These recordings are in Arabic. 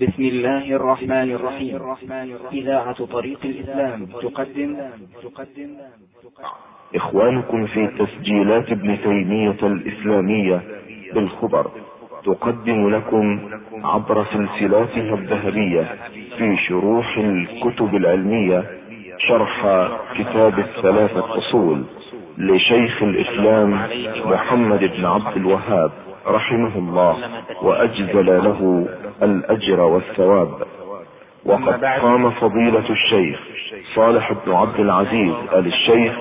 بسم الله الرحمن الرحيم. إذاعة طريق الإسلام تقدم. تقدم. إخوانكم في تسجيلات ابن تيمية الإسلامية بالخبر. تقدم لكم عبر سلسلاتها الذهبية في شروح الكتب العلمية شرح كتاب الثلاثة أصول لشيخ الإسلام محمد بن عبد الوهاب. رحمه الله وأجزل له الأجر والثواب. وقد قام فضيلة الشيخ صالح بن عبد العزيز آل الشيخ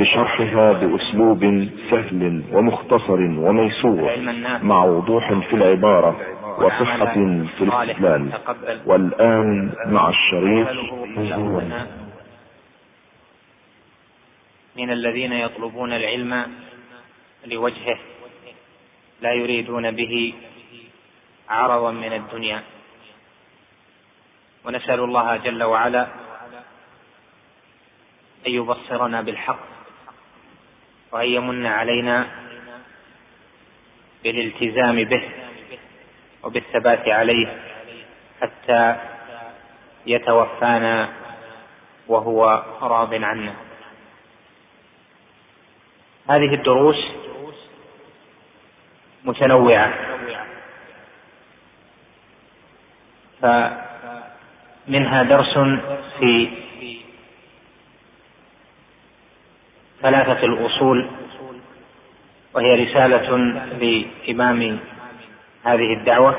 بشرحها بأسلوب سهل ومختصر وميسور مع وضوح في العبارة وصحة في الاستدلال والآن مع الشريط من الذين يطلبون العلم لوجهه لا يريدون به عرضا من الدنيا. ونسأل الله جل وعلا أن يبصرنا بالحق وأن يمن علينا بالالتزام به وبالثبات عليه حتى يتوفانا وهو راض عنا. هذه الدروس متنوعة. فمنها درس في ثلاثة الأصول وهي رسالة لإمام هذه الدعوة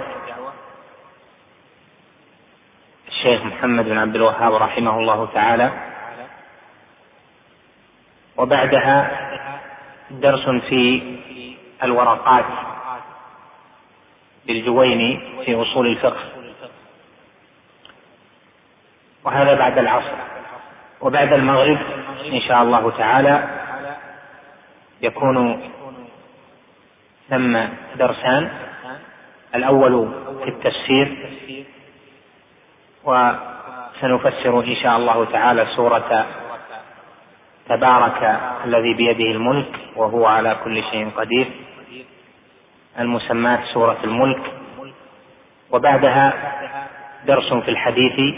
الشيخ محمد بن عبد الوهاب رحمه الله تعالى. وبعدها درس في الورقات. للجويني في أصول الفقه. وهذا بعد العصر. وبعد المغرب إن شاء الله تعالى يكون ثم درسان الأول في التفسير. وسنفسر إن شاء الله تعالى سورة تبارك الذي بيده الملك وهو على كل شيء قدير. المسماة سورة الملك. وبعدها درس في الحديث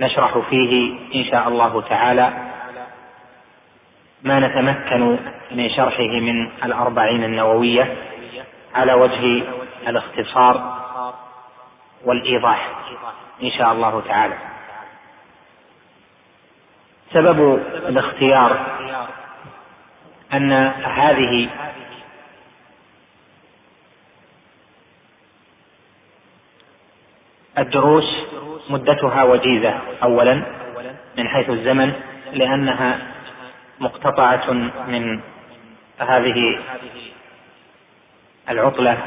نشرح فيه إن شاء الله تعالى ما نتمكن من شرحه من الأربعين النووية على وجه الاختصار والإيضاح إن شاء الله تعالى. سبب الاختيار أن هذه الدروس مدتها وجيزة أولا من حيث الزمن لأنها مقتطعة من هذه العطلة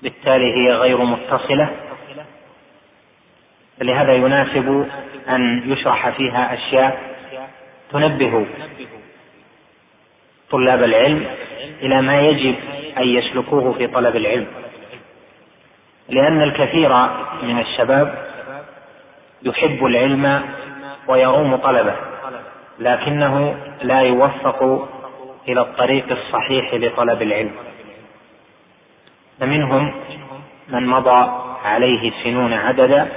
وبالتالي هي غير متصلة. فلهذا يناسب أن يشرح فيها أشياء تنبه طلاب العلم إلى ما يجب أن يسلكوه في طلب العلم. لأن الكثير من الشباب يحب العلم ويروم طلبه لكنه لا يوفق إلى الطريق الصحيح لطلب العلم. فمنهم من مضى عليه سنون عددا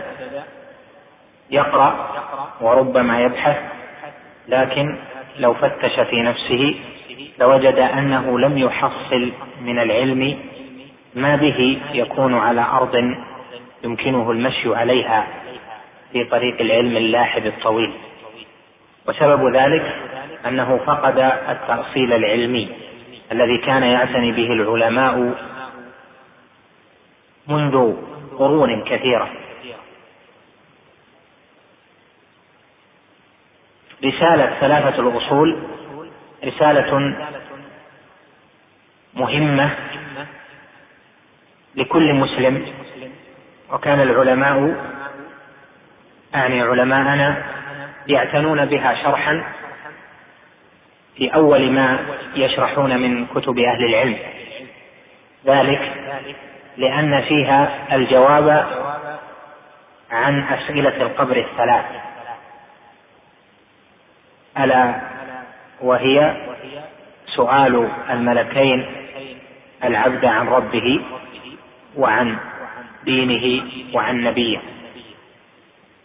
يقرأ وربما يبحث لكن لو فتش في نفسه لوجد أنه لم يحصل من العلم ما به يكون على أرض يمكنه المشي عليها في طريق العلم اللاحب الطويل. وسبب ذلك أنه فقد التأصيل العلمي الذي كان يعتني به العلماء منذ قرون كثيرة. رسالة ثلاثة الأصول رسالة مهمة لكل مسلم وكان العلماء أعني علماءنا يعتنون بها شرحا في أول ما يشرحون من كتب أهل العلم. ذلك لأن فيها الجواب عن أسئلة القبر الثلاث. ألا وهي سؤال الملكين العبد عن ربه وعن دينه وعن نبيه.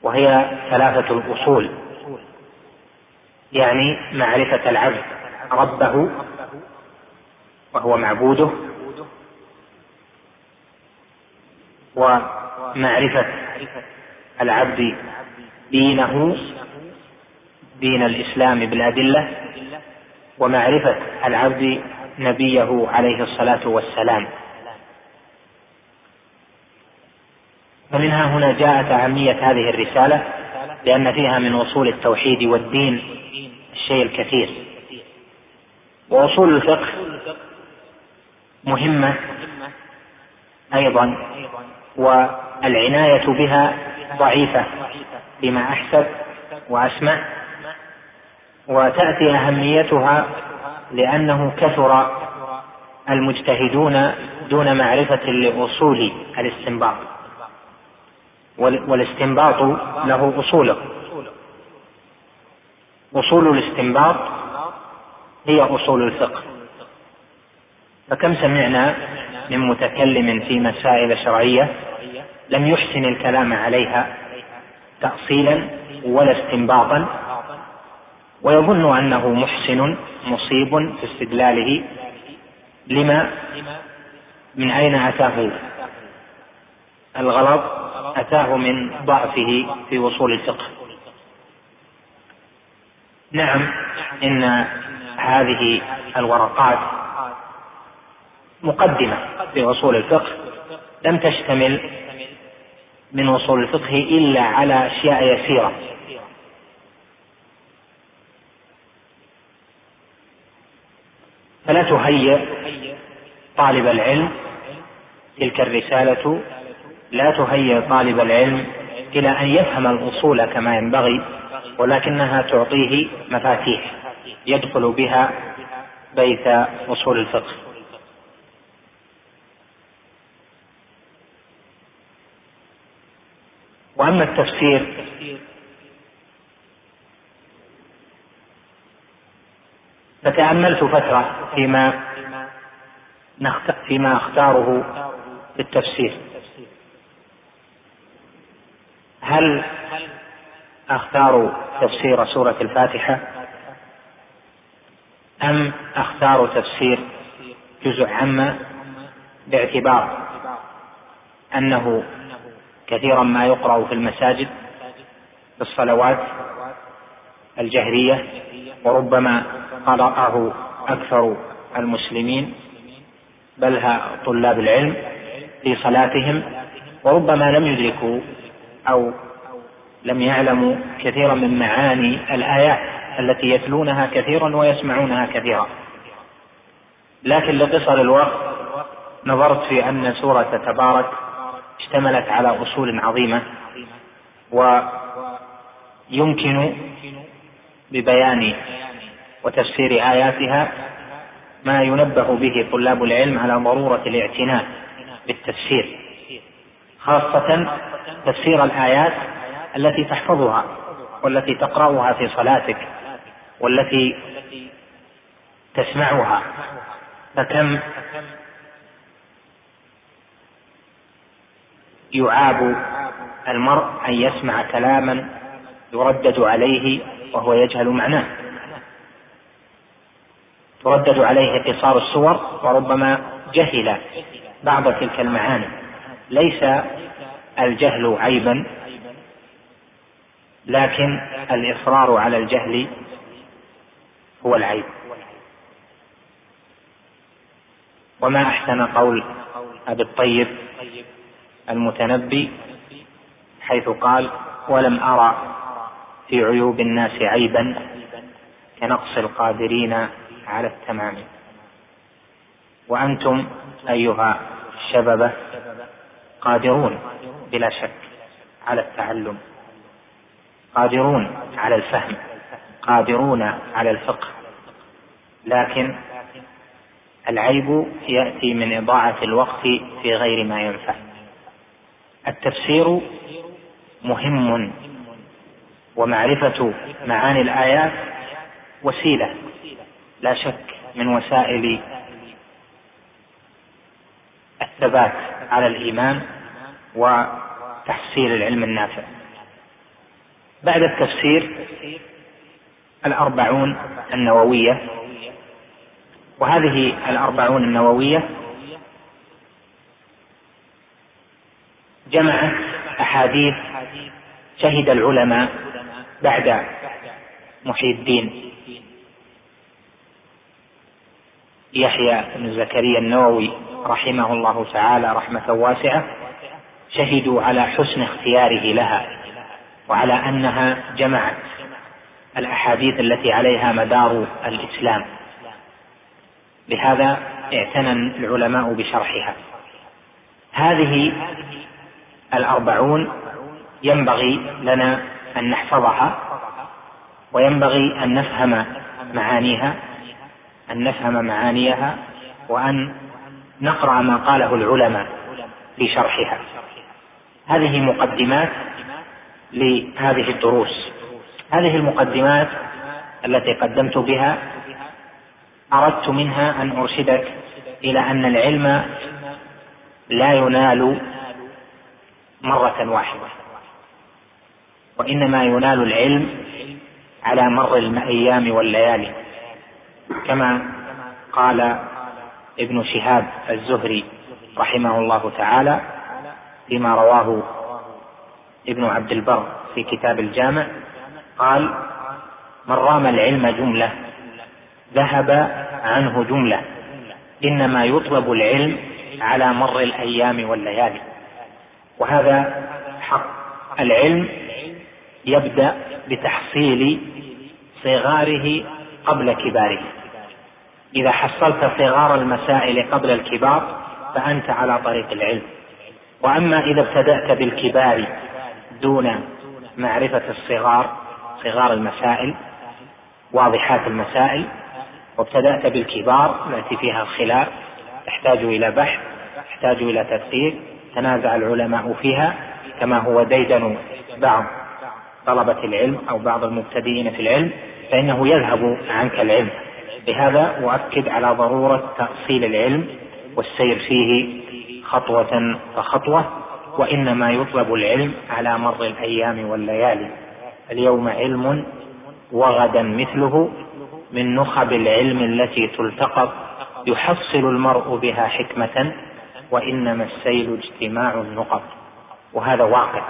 وهي ثلاثة الأصول. يعني معرفة العبد ربه وهو معبوده ومعرفة العبد دينه دين الإسلام بالأدلة ومعرفة العبد نبيه عليه الصلاة والسلام. فمنها هنا جاءت أهمية هذه الرسالة لأن فيها من أصول التوحيد والدين الشيء الكثير. وأصول الفقه مهمة أيضا والعناية بها ضعيفة فيما أحسب وأسمع. وتأتي أهميتها لأنه كثر المجتهدون دون معرفة لأصول الاستنباط. والاستنباط له أصوله. أصول الاستنباط هي أصول الفقه. فكم سمعنا من متكلم في مسائل شرعية لم يحسن الكلام عليها تأصيلا ولا استنباطا ويظن أنه محسن مصيب في استدلاله. لما؟ من أين أتاه؟ الغلط أتاه من ضعفه في وصول الفقه. نعم إن هذه الورقات مقدمة في أصول الفقه لم تشتمل من أصول الفقه إلا على أشياء يسيرة. فلا تهيئ طالب العلم تلك الرسالة لا تهيئ طالب العلم إلى أن يفهم الأصول كما ينبغي ولكنها تعطيه مفاتيح يدخل بها بيت أصول الفقه. وأما التفسير فتأملت فترة فيما فيما أختاره في التفسير. هل أختار تفسير سورة الفاتحة؟ أم أختار تفسير جزء عما باعتبار أنه كثيرا ما يقرأ في المساجد في الصلوات الجهرية وربما قرأه أكثر المسلمين بل طلاب العلم في صلاتهم وربما لم يدركوا أو لم يعلموا كثيرا من معاني الآيات التي يتلونها كثيرا ويسمعونها كثيرا. لكن لقصر الوقت نظرت في أن سورة تبارك اشتملت على أصول عظيمة ويمكن ببيان وتفسير آياتها ما ينبه به طلاب العلم على ضرورة الاعتناء بالتفسير خاصة تفسير الآيات التي تحفظها والتي تقرأها في صلاتك والتي تسمعها. فكم يعاب المرء أن يسمع كلاما يردد عليه وهو يجهل معناه. تردد عليه قصار الصور وربما جهل بعض تلك المعاني. ليس الجهل عيبا لكن الإصرار على الجهل هو العيب. وما أحسن قول أبي الطيب المتنبي حيث قال ولم أرى في عيوب الناس عيبا كنقص القادرين على التمام. وأنتم أيها الشببة قادرون بلا شك على التعلم قادرون على الفهم قادرون على الفقه. لكن العيب يأتي من إضاعة الوقت في غير ما ينفع. التفسير مهم ومعرفة معاني الآيات وسيلة لا شك من وسائل الثبات على الإيمان وتحصيل العلم النافع. بعد التفسير الأربعون النووية وهذه الأربعون النووية جمعت أحاديث شهد العلماء بعد محي الدين. يحيى بن زكريا النووي رحمه الله تعالى رحمة واسعة شهدوا على حسن اختياره لها وعلى أنها جمعت الأحاديث التي عليها مدار الإسلام. لهذا اعتنى العلماء بشرحها. هذه الأربعون ينبغي لنا أن نحفظها وينبغي أن نفهم معانيها أن نفهم معانيها وأن نقرأ ما قاله العلماء في شرحها. هذه مقدمات لهذه الدروس. هذه المقدمات التي قدمت بها أردت منها أن أرشدك إلى أن العلم لا ينال مرة واحدة وإنما ينال العلم على مر الأيام والليالي. كما قال ابن شهاب الزهري رحمه الله تعالى فيما رواه ابن عبد البر في كتاب الجامع قال من رام العلم جملة ذهب عنه جملة إنما يطلب العلم على مر الأيام والليالي وهذا حق العلم يبدأ بتحصيل صغاره قبل كباره إذا حصلت صغار المسائل قبل الكبار فأنت على طريق العلم. وأما إذا ابتدأت بالكبار دون معرفة الصغار صغار المسائل واضحات المسائل وابتدأت بالكبار التي فيها الخلاف تحتاج إلى بحث تحتاج إلى تفسير تنازع العلماء فيها كما هو ديدن بعض طلبة العلم أو بعض المبتدئين في العلم. فإنه يذهب عنك العلم. لهذا أؤكد على ضرورة تأصيل العلم والسير فيه خطوة فخطوة وإنما يطلب العلم على مر الأيام والليالي. اليوم علم وغدا مثله من نخب العلم التي تلتقط يحصل المرء بها حكمة وإنما السيل اجتماع النقط. وهذا واقع.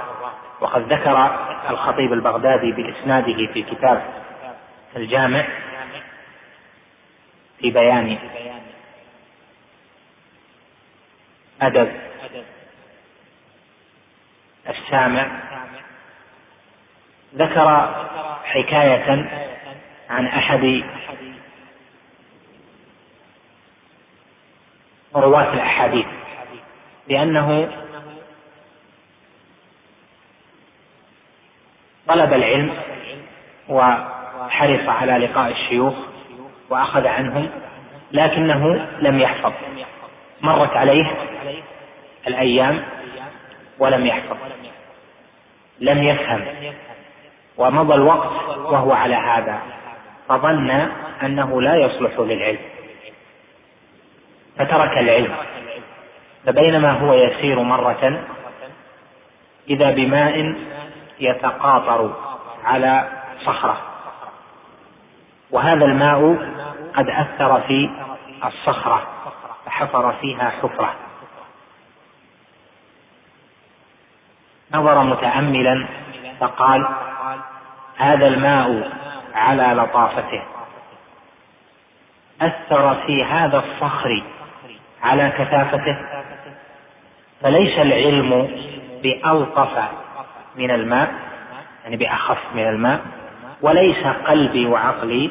وقد ذكر الخطيب البغدادي بإسناده في كتاب الجامع في بيان أدب السامع ذكر حكاية عن أحد رواة الأحاديث لأنه طلب العلم وحرص على لقاء الشيوخ وأخذ عنهم لكنه لم يحفظ. مرت عليه الأيام ولم يحفظ. لم يفهم. ومضى الوقت وهو على هذا. فظن أنه لا يصلح للعلم. فترك العلم. فبينما هو يسير مرة إذا بماء يتقاطر على صخرة. وهذا الماء قد أثر في الصخرة فحفر فيها حفرة. نظر متاملا فقال هذا الماء على لطافته. أثر في هذا الصخر على كثافته. فليس العلم بألطف من الماء يعني بأخف من الماء وليس قلبي وعقلي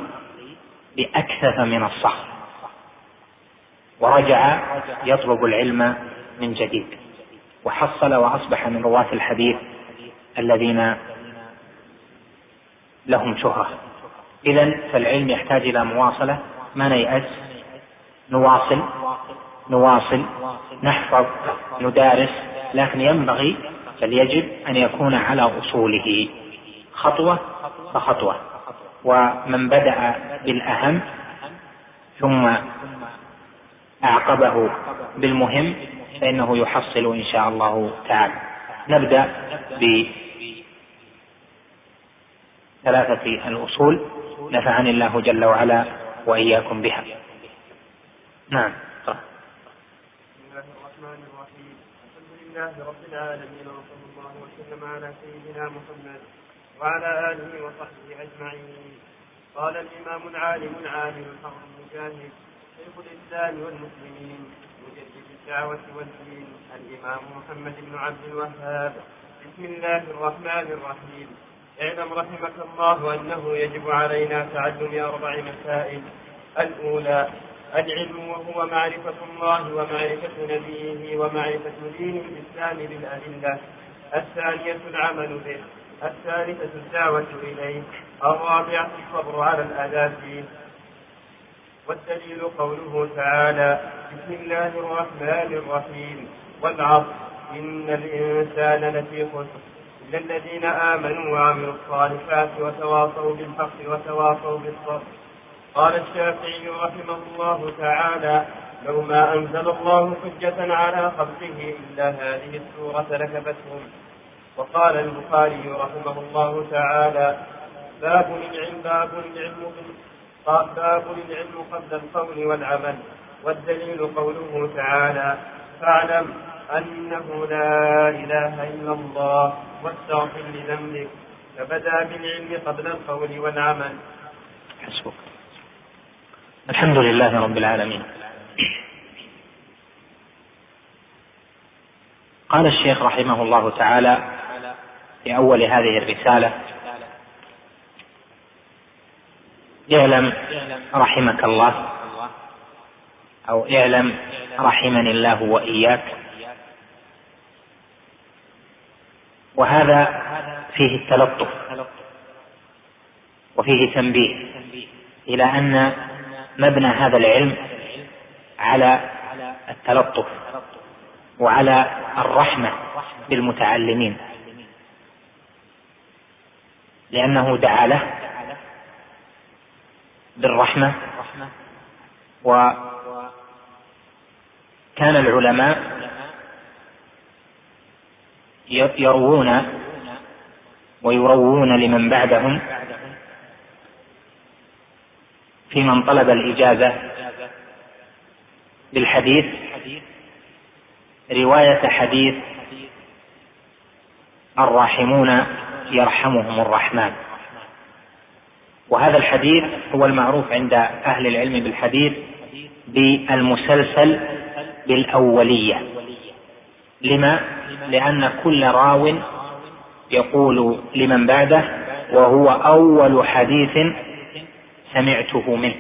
بأكثف من الصخر. ورجع يطلب العلم من جديد. وحصل وأصبح من رواة الحديث الذين لهم شهرة. اذا فالعلم يحتاج إلى مواصلة. ما نيأس نواصل. نواصل. نحفظ. ندارس. لكن ينبغي بل يجب أن يكون على أصوله خطوة فخطوه ومن بدأ بالأهم ثم أعقبه بالمهم فإنه يحصل إن شاء الله تعالى. نبدأ بثلاثة الأصول نفعني الله جل وعلا وإياكم بها. نعم. لله رب العالمين وصلى الله وسلم على سيدنا محمد وعلى آله وصحبه أجمعين. قال الإمام العالم العالم الحر المجاهد شيخ الإسلام والمسلمين مجدد الدعوة والدين الإمام محمد بن عبد الوهاب. بسم الله الرحمن الرحيم. اعلم رحمك الله أنه يجب علينا تعلم أربع مسائل. الأولى العلم وهو معرفة الله ومعرفة نبيه ومعرفة دين الإسلام بالأدلة. الثانية العمل به. الثالثة الدعوة إليه الرابعة الصبر على الأذى. فيه والدليل قوله تعالى بسم الله الرحمن الرحيم. والعصر إن الإنسان لفي خسر. إلا الذين آمنوا وعملوا الصالحات وتواصوا بالحق وتواصوا بالصبر. قال الشافعي رحمه الله تعالى لو ما أنزل الله حجة على خلقه إلا هذه السورة لكفتهم وقال البخاري رحمه الله تعالى باب العلم باب العلم باب العلم قبل القول والعمل والدليل قوله تعالى فاعلم أنه لا إله إلا الله واستغفر لذنبك. فبدا بالعلم قبل القول والعمل. حسبك الحمد لله رب العالمين. قال الشيخ رحمه الله تعالى في اول هذه الرسالة. اعلم رحمك الله. أو اعلم رحمني الله وإياك. وهذا فيه التلطف. وفيه تنبيه. إلى أن مبنى هذا العلم على التلطف وعلى الرحمة بالمتعلمين. لأنه دعا له بالرحمة. وكان العلماء يروون ويروون لمن بعدهم في من طلب الإجازة بالحديث رواية حديث الراحمون يرحمهم الرحمن. وهذا الحديث هو المعروف عند أهل العلم بالحديث بالمسلسل بالأولية. لما؟ لأن كل راو يقول لمن بعده وهو أول حديث سمعته منه.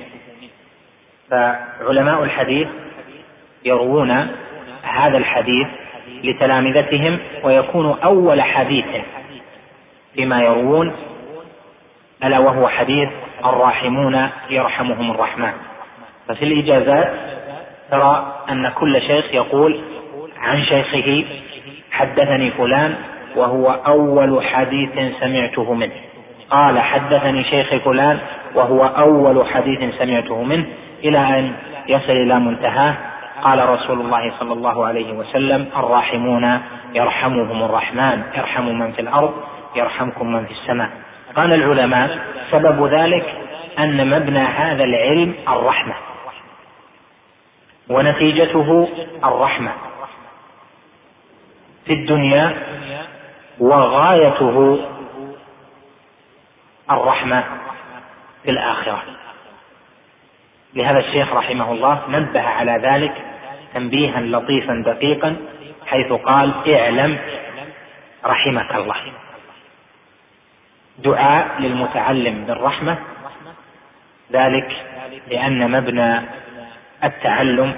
فعلماء الحديث يروون هذا الحديث لتلامذتهم ويكون أول حديث بما يروون ألا وهو حديث الراحمون يرحمهم الرحمن. ففي الإجازات ترى أن كل شيخ يقول عن شيخه حدثني فلان وهو أول حديث سمعته منه. قال حدثني شيخ فلان وهو أول حديث سمعته منه إلى أن يصل إلى منتهاه. قال رسول الله صلى الله عليه وسلم الراحمون يرحمهم الرحمن ارحموا من في الأرض. يرحمكم من في السماء. قال العلماء سبب ذلك أن مبنى هذا العلم الرحمة ونتيجته الرحمة في الدنيا وغايته الرحمة في الآخرة. لهذا الشيخ رحمه الله نبه على ذلك تنبيها لطيفا دقيقا حيث قال اعلم رحمك الله. دعاء للمتعلم بالرحمة ذلك لأن مبنى التعلم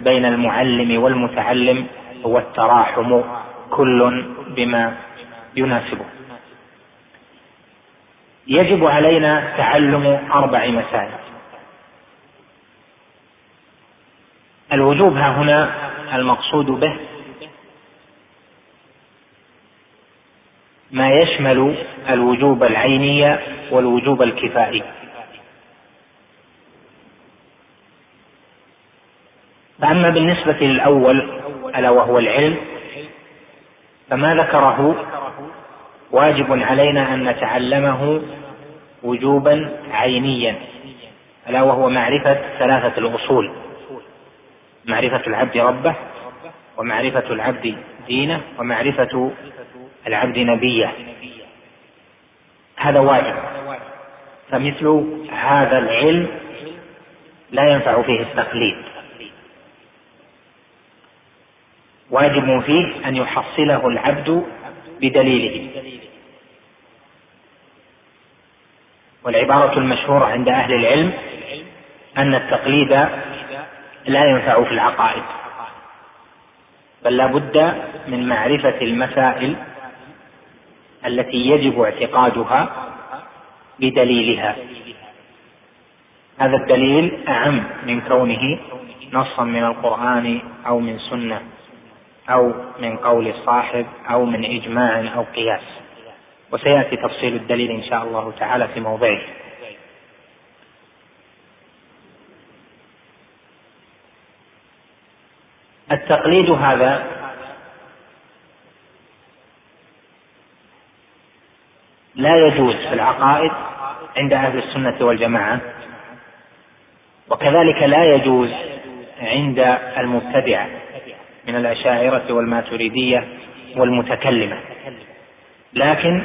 بين المعلم والمتعلم هو التراحم كل بما يناسبه. يجب علينا تعلم أربع مسائل. الوجوب ها هنا المقصود به ما يشمل الوجوب العيني والوجوب الكفائي. فأما بالنسبة للأول ألا وهو العلم فما ذكره واجب علينا أن نتعلمه وجوبا عينيا ألا وهو معرفة ثلاثة الأصول معرفة العبد ربه ومعرفة العبد دينه ومعرفة العبد نبيه. هذا واجب. فمثل هذا العلم لا ينفع فيه التقليد. واجب فيه أن يحصله العبد بدليله. والعبارة المشهورة عند أهل العلم أن التقليد لا ينفع في العقائد. بل لا بد من معرفة المسائل التي يجب اعتقادها بدليلها. هذا الدليل أعم من كونه نصا من القرآن أو من سنة أو من قول صاحب أو من إجماع أو قياس. وسيأتي تفصيل الدليل إن شاء الله تعالى في موضعه. التقليد هذا لا يجوز في العقائد عند أهل السنة والجماعة وكذلك لا يجوز عند المبتدعه من الأشاعرة والماتريدية والمتكلمة. لكن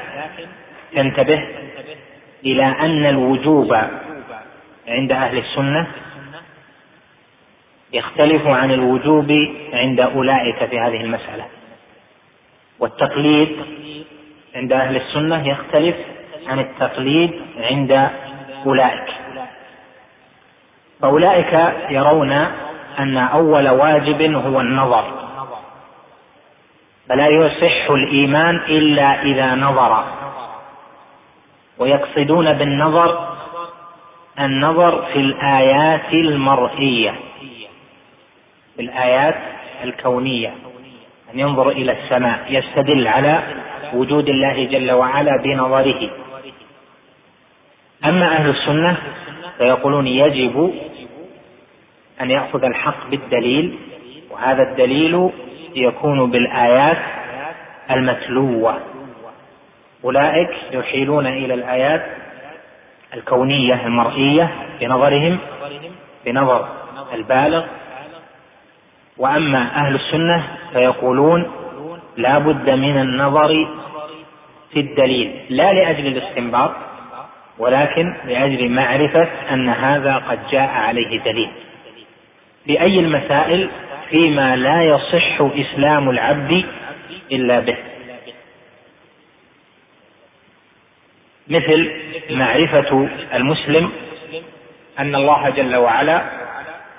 تنتبه إلى أن الوجوب عند أهل السنة يختلف عن الوجوب عند أولئك في هذه المسألة. والتقليد عند أهل السنة يختلف عن التقليد عند أولئك. فأولئك يرون أن أول واجب هو النظر. فلا يصح الإيمان إلا إذا نظر. ويقصدون بالنظر النظر في الآيات المرئية. في الآيات الكونية. أن ينظر إلى السماء. يستدل على وجود الله جل وعلا بنظره. أما أهل السنة فيقولون يجب أن يأخذ الحق بالدليل وهذا الدليل يكون بالآيات المتلوة. أولئك يحيلون إلى الآيات الكونية المرئية بنظرهم بنظر البالغ. وأما أهل السنة فيقولون لا بد من النظر في الدليل لا لأجل الاستنباط ولكن لأجل معرفة أن هذا قد جاء عليه دليل. في اي المسائل فيما لا يصح إسلام العبد إلا به. مثل معرفة المسلم أن الله جل وعلا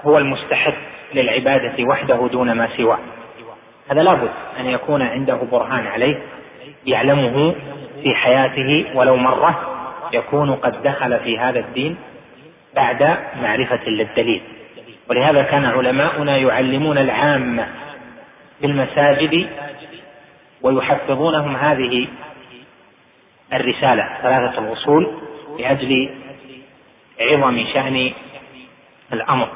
هو المستحق للعبادة وحده دون ما سواه. هذا لابد أن يكون عنده برهان عليه يعلمه في حياته ولو مرة يكون قد دخل في هذا الدين بعد معرفة للدليل. ولهذا كان علماؤنا يعلمون العامة في المساجد ويحفظونهم هذه الرسالة ثلاثة الأصول لأجل عظم شأن الأمر.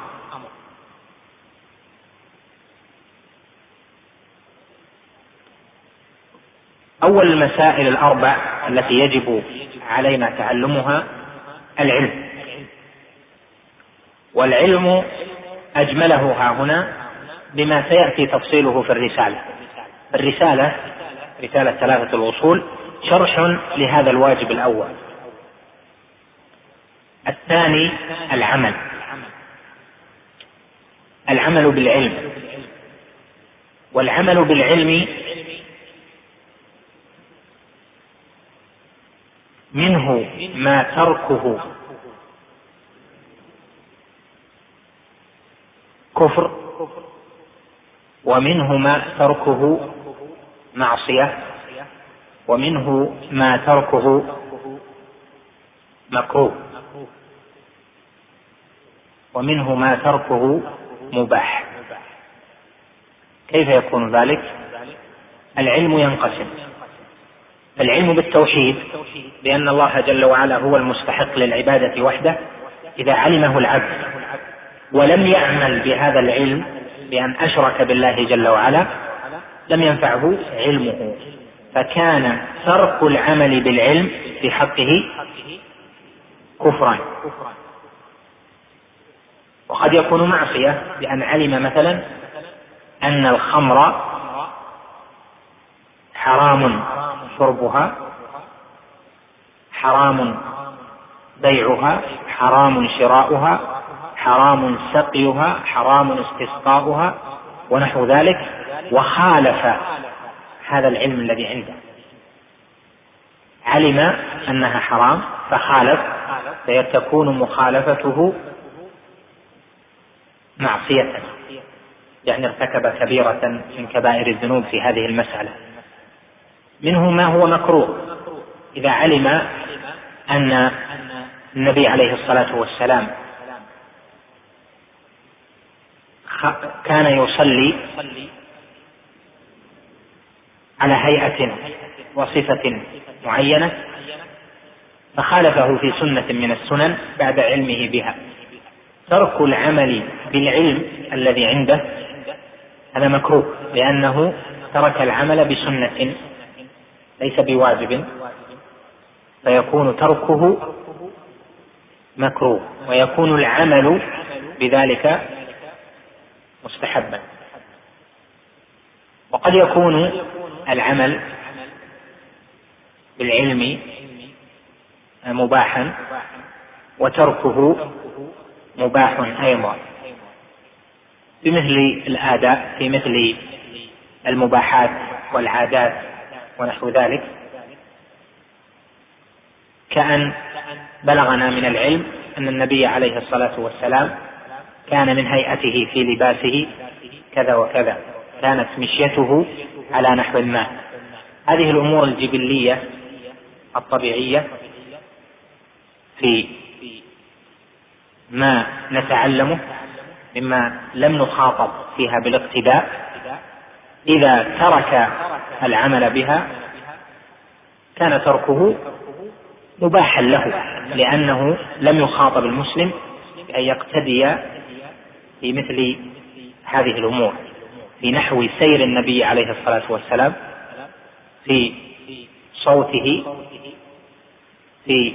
أول المسائل الأربع التي يجب علينا تعلمها العلم. والعلم أجمله ها هنا بما سيأتي تفصيله في الرسالة. الرسالة رسالة ثلاثة الاصول شرح لهذا الواجب الأول. الثاني العمل. العمل بالعلم. والعمل بالعلم منه ما تركه. كفر. ومنه ما تركه معصية. ومنه ما تركه مكروه. ومنه ما تركه مباح. كيف يكون ذلك؟ العلم ينقسم. العلم بالتوحيد بأن الله جل وعلا هو المستحق للعبادة وحده إذا علمه العبد. ولم يعمل بهذا العلم بأن أشرك بالله جل وعلا لم ينفعه علمه. فكان ترك العمل بالعلم في حقه كفرا. وقد يكون معصية بأن علم مثلا أن الخمر حرام. شربها حرام بيعها حرام شراؤها حرام سقيها حرام استسقاؤها ونحو ذلك وخالف هذا العلم الذي عنده. علم أنها حرام فخالف فيتكون مخالفته معصية. يعني ارتكب كبيرة من كبائر الذنوب في هذه المسألة. منه ما هو مكروه. إذا علم أن النبي عليه الصلاة والسلام كان يصلي على هيئة وصفة معينة فخالفه في سنة من السنن بعد علمه بها. ترك العمل بالعلم الذي عنده هذا مكروه لأنه ترك العمل بسنة ليس بواجب. فيكون تركه مكروه ويكون العمل بذلك مستحبا. وقد يكون العمل بالعلم مباحا وتركه مباح أيضا. بمثل الآداء في مثل المباحات والعادات ونحو ذلك. كأن بلغنا من العلم أن النبي عليه الصلاة والسلام كان من هيئته في لباسه كذا وكذا كانت مشيته على نحو ما. هذه الأمور الجبلية الطبيعية في ما نتعلمه مما لم نخاطب فيها بالاقتداء إذا ترك العمل بها كان تركه مباحا له لأنه لم يخاطب المسلم بأن يقتدي في مثل هذه الأمور في نحو سير النبي عليه الصلاة والسلام في صوته في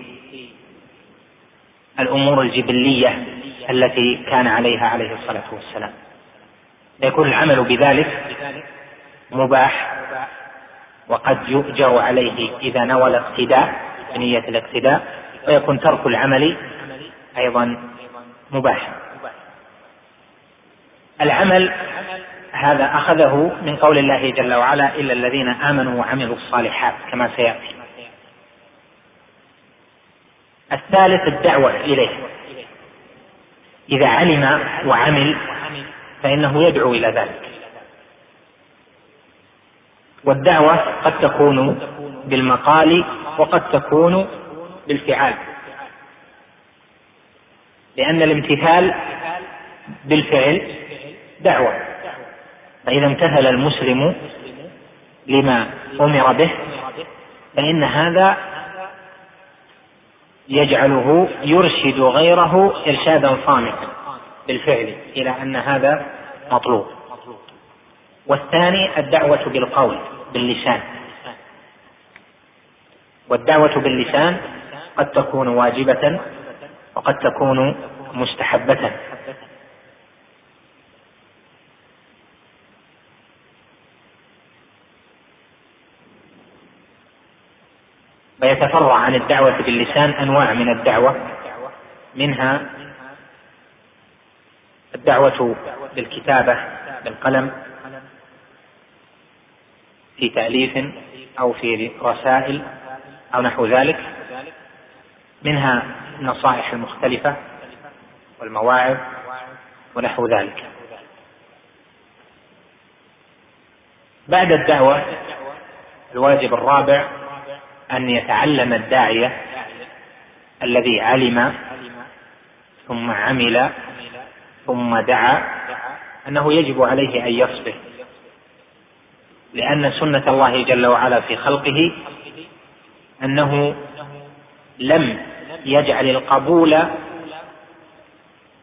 الأمور الجبلية التي كان عليها عليه الصلاة والسلام. يكون العمل بذلك مباح وقد يؤجر عليه إذا نوى الاقتداء بنية الاقتداء ويكون ترك العمل أيضا مباحا العمل هذا أخذه من قول الله جل وعلا إلا الذين آمنوا وعملوا الصالحات كما سيأتي. الثالث الدعوة إليه. إذا علم وعمل فإنه يدعو إلى ذلك. والدعوة قد تكون بالمقال وقد تكون بالفعال. لأن الامتثال بالفعل دعوة. فإذا امتثل المسلم لما أمر به فإن هذا يجعله يرشد غيره إرشادا صامتا بالفعل إلى أن هذا مطلوب. والثاني الدعوة بالقول باللسان. والدعوة باللسان قد تكون واجبة وقد تكون مستحبة. ويتفرع عن الدعوة باللسان أنواع من الدعوة منها الدعوة بالكتابة بالقلم في تأليف أو في رسائل أو نحو ذلك منها النصائح المختلفة والمواعظ ونحو ذلك. بعد الدعوة الواجب الرابع أن يتعلم الداعية الذي علم ثم عمل ثم دعا أنه يجب عليه أن يصبر. لأن سنة الله جل وعلا في خلقه أنه لم يجعل القبول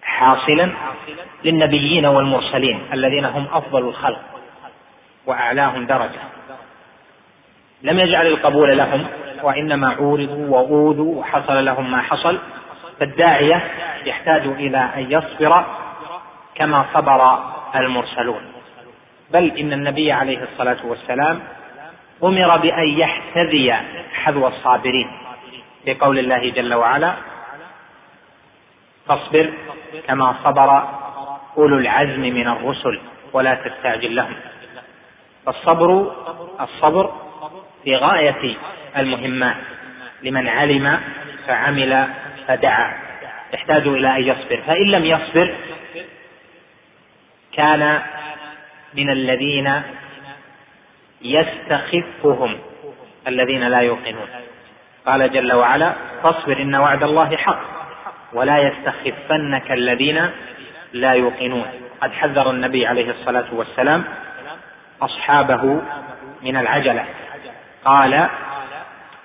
حاصلا للنبيين والمرسلين الذين هم أفضل الخلق وأعلاهم درجة. لم يجعل القبول لهم وإنما عورضوا وأوذوا وحصل لهم ما حصل فالداعية يحتاج إلى أن يصبر كما صبر المرسلون. بل إن النبي عليه الصلاة والسلام أمر بأن يحتذي حذو الصابرين. بقول الله جل وعلا فاصبر كما صبر أولو العزم من الرسل ولا تستعجل لهم. فالصبر الصبر في غاية المهمات لمن علم فعمل فدعا. يحتاج إلى أن يصبر فإن لم يصبر كان من الذين يستخفهم الذين لا يوقنون. قال جل وعلا فاصبر إن وعد الله حق ولا يستخفنك الذين لا يوقنون. قد حذر النبي عليه الصلاة والسلام أصحابه من العجلة. قال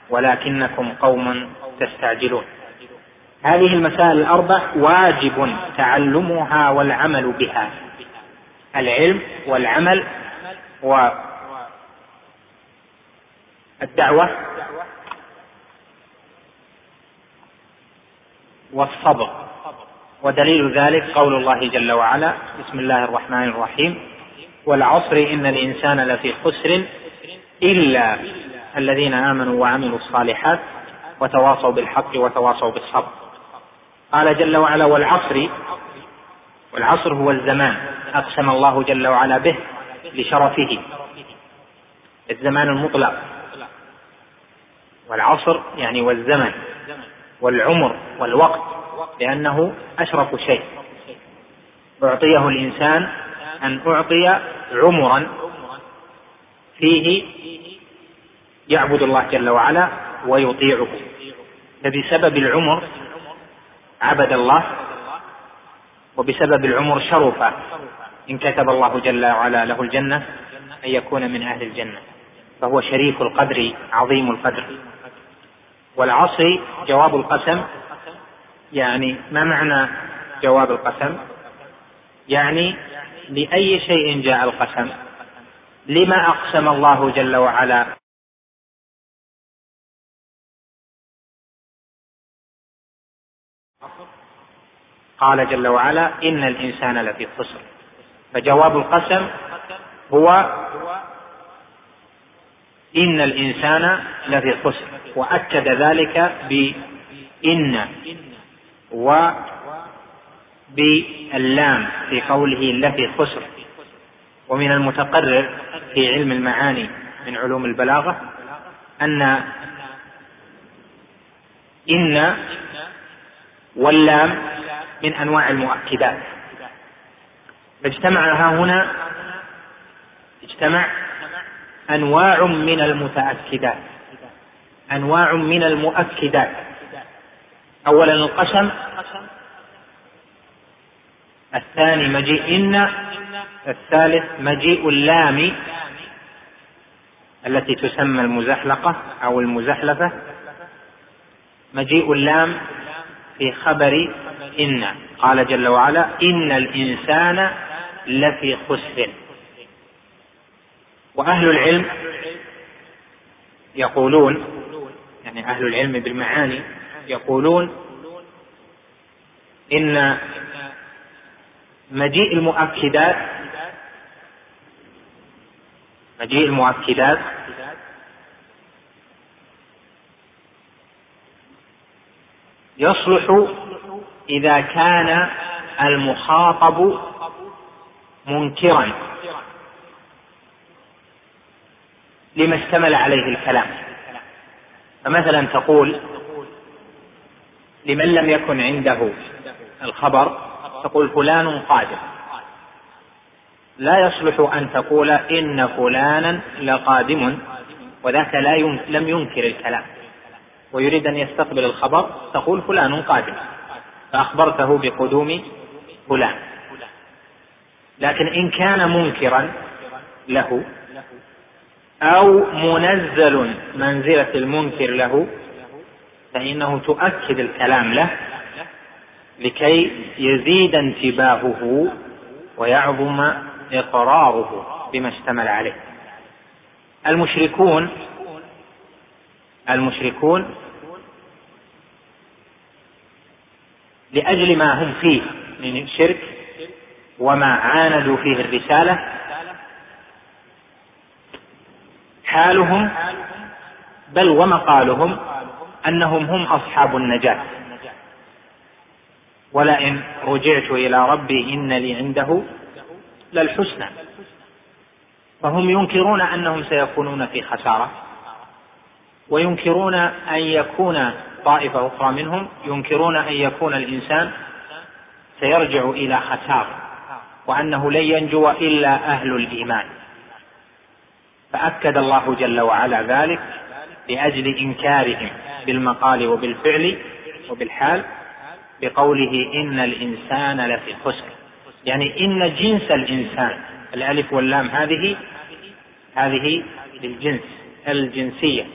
ولكنكم قوم تستعجلون. هذه المسائل الأربع واجب تعلمها والعمل بها. العلم والعمل والدعوة والصبر. ودليل ذلك قول الله جل وعلا بسم الله الرحمن الرحيم والعصر إن الإنسان لفي خسر إلا الذين آمنوا وعملوا الصالحات وتواصوا بالحق وتواصوا بالصبر. قال جل وعلا والعصر والعصر هو الزمان. أقسم الله جل وعلا به لشرفه. الزمان المطلق. والعصر يعني والزمن. والعمر والوقت. لأنه أشرف شيء. أعطيه الإنسان أن أعطي عمرا فيه يعبد الله جل وعلا ويطيعه. فبسبب العمر عبد الله وبسبب العمر شرف إن كتب الله جل وعلا له الجنة أن يكون من أهل الجنة. فهو شريف القدر عظيم القدر. والعصر جواب القسم يعني ما معنى جواب القسم؟ يعني لأي شيء جاء القسم. لما أقسم الله جل وعلا؟ قال جل وعلا إن الإنسان لفي خسر. فجواب القسم هو إن الإنسان لفي خسر وأكد ذلك بإن وباللام في قوله لفي خسر. ومن المتقرر في علم المعاني من علوم البلاغة أن إن واللام من أنواع المؤكدات. فاجتمع ها هنا اجتمع أنواع من المتأكدات أنواع من المؤكدات. أولا القسم الثاني مجيء إن الثالث مجيء اللام التي تسمى المزحلقة أو المزحلفة. مجيء اللام في خبر إن. قال جل وعلا إن الإنسان لفي خسر. وأهل العلم يقولون يعني أهل العلم بالمعاني يقولون إن مجيء المؤكدات مجيء المؤكدات يصلح إذا كان المخاطب منكرا. لما اشتمل عليه الكلام. فمثلا تقول لمن لم يكن عنده الخبر تقول فلان قادم لا يصلح أن تقول إن فلانا لقادم وذاك لا لم ينكر الكلام. ويريد أن يستقبل الخبر تقول فلان قادم. فأخبرته بقدوم فلان. لكن إن كان منكرا له أو منزل منزلة المنكر له فإنه تؤكد الكلام له لكي يزيد انتباهه ويعظم إقراره بما اشتمل عليه. المشركون المشركون لأجل ما هم فيه من الشرك وما عاندوا فيه الرسالة. حالهم بل ومقالهم أنهم هم أصحاب النجاة. ولئن رجعت إلى ربي إن لي عنده للحسنى. فهم ينكرون أنهم سيكونون في خسارة وينكرون أن يكون طائفة أخرى منهم ينكرون أن يكون الإنسان سيرجع إلى خسارة. وأنه لن ينجو إلا أهل الإيمان. فأكد الله جل وعلا ذلك لأجل إنكارهم بالمقال وبالفعل وبالحال بقوله إن الإنسان لفي خسر يعني إن جنس الإنسان الألف واللام هذه هذه للجنس الجنسية.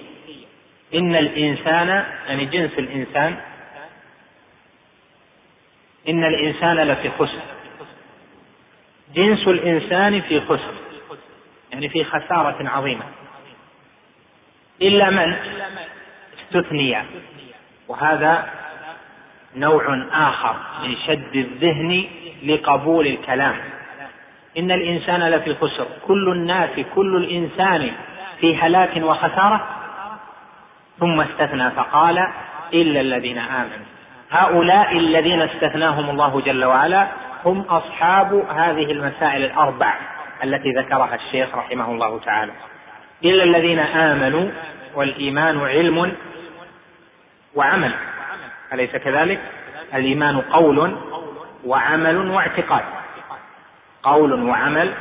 إن الإنسان يعني جنس الإنسان إن الإنسان لفي خسر. جنس الإنسان في خسر يعني في خسارة عظيمة. إلا من؟ استثني. وهذا نوع آخر من شد الذهن لقبول الكلام. إن الإنسان لفي خسر. كل الناس كل الإنسان في هلاك وخسارة؟ ثم استثنى فقال إلا الذين آمنوا. هؤلاء الذين استثناهم الله جل وعلا هم أصحاب هذه المسائل الأربع التي ذكرها الشيخ رحمه الله تعالى. إلا الذين آمنوا والإيمان علم وعمل. أليس كذلك؟ الإيمان قول وعمل واعتقاد. قول وعمل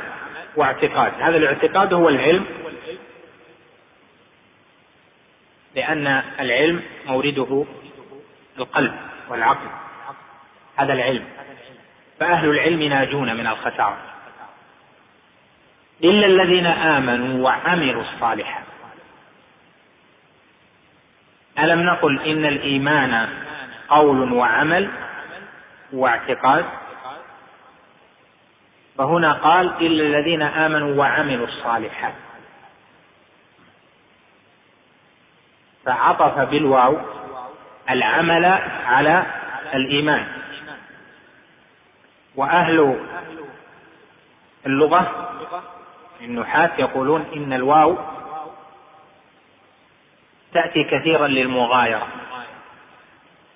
واعتقاد. هذا الاعتقاد هو العلم. لأن العلم مورده القلب والعقل. هذا العلم. فأهل العلم ناجون من الخسارة. إلا الذين آمنوا وعملوا الصالحات. ألم نقل إن الإيمان قول وعمل واعتقاد؟ فهنا قال إلا الذين آمنوا وعملوا الصالحات. فعطف بالواو العمل على الإيمان. وأهل اللغة النحاة يقولون إن الواو تأتي كثيرا للمغايرة.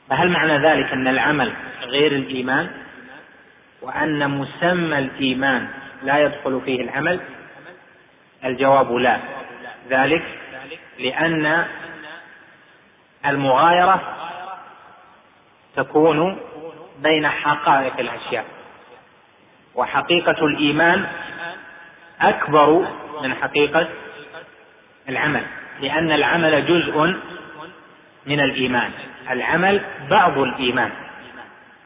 فهل معنى ذلك أن العمل غير الإيمان وأن مسمى الإيمان لا يدخل فيه العمل؟ الجواب لا. ذلك لأن المغايرة تكون بين حقائق الأشياء. وحقيقة الإيمان أكبر من حقيقة العمل لأن العمل جزء من الإيمان. العمل بعض الإيمان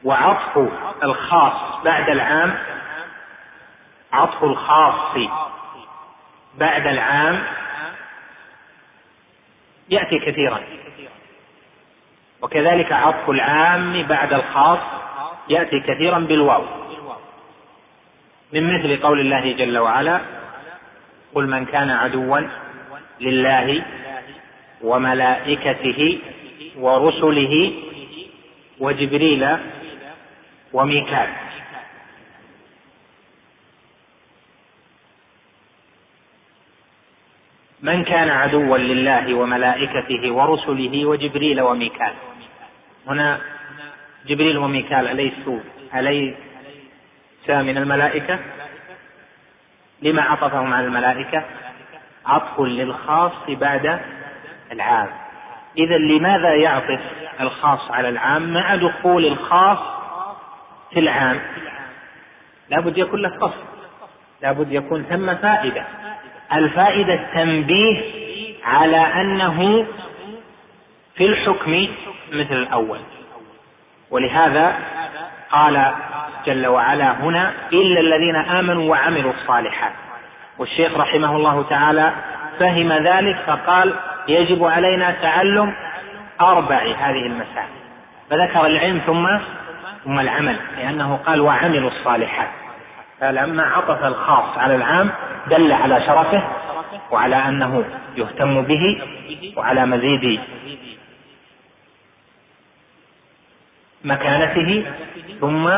وعطف الخاص بعد العام عطف الخاص بعد العام يأتي كثيرا. وكذلك عطف العام بعد الخاص يأتي كثيرا بالواو. من مثل قول الله جل وعلا قل من كان عدوا لله وملائكته ورسله وجبريل وميكال. من كان عدوا لله وملائكته ورسله وجبريل وميكال. هنا جبريل وميكال أليسوا أليس من الملائكة لما عطفهم على الملائكة؟ عطف للخاص بعد العام. إذا لماذا يعطف الخاص على العام مع دخول الخاص في العام؟ لابد يكون له قصد لابد يكون ثم فائدة. الفائدة التنبيه على أنه في الحكم مثل الأول. ولهذا قال جل وعلا هنا إلا الذين آمنوا وعملوا الصالحات. والشيخ رحمه الله تعالى فهم ذلك فقال يجب علينا تعلم أربع هذه المسائل. فذكر العلم ثم ثم العمل لأنه قال وعملوا الصالحات. فلما عطف الخاص على العام دل على شرفه وعلى أنه يهتم به وعلى مزيد مكانته ثم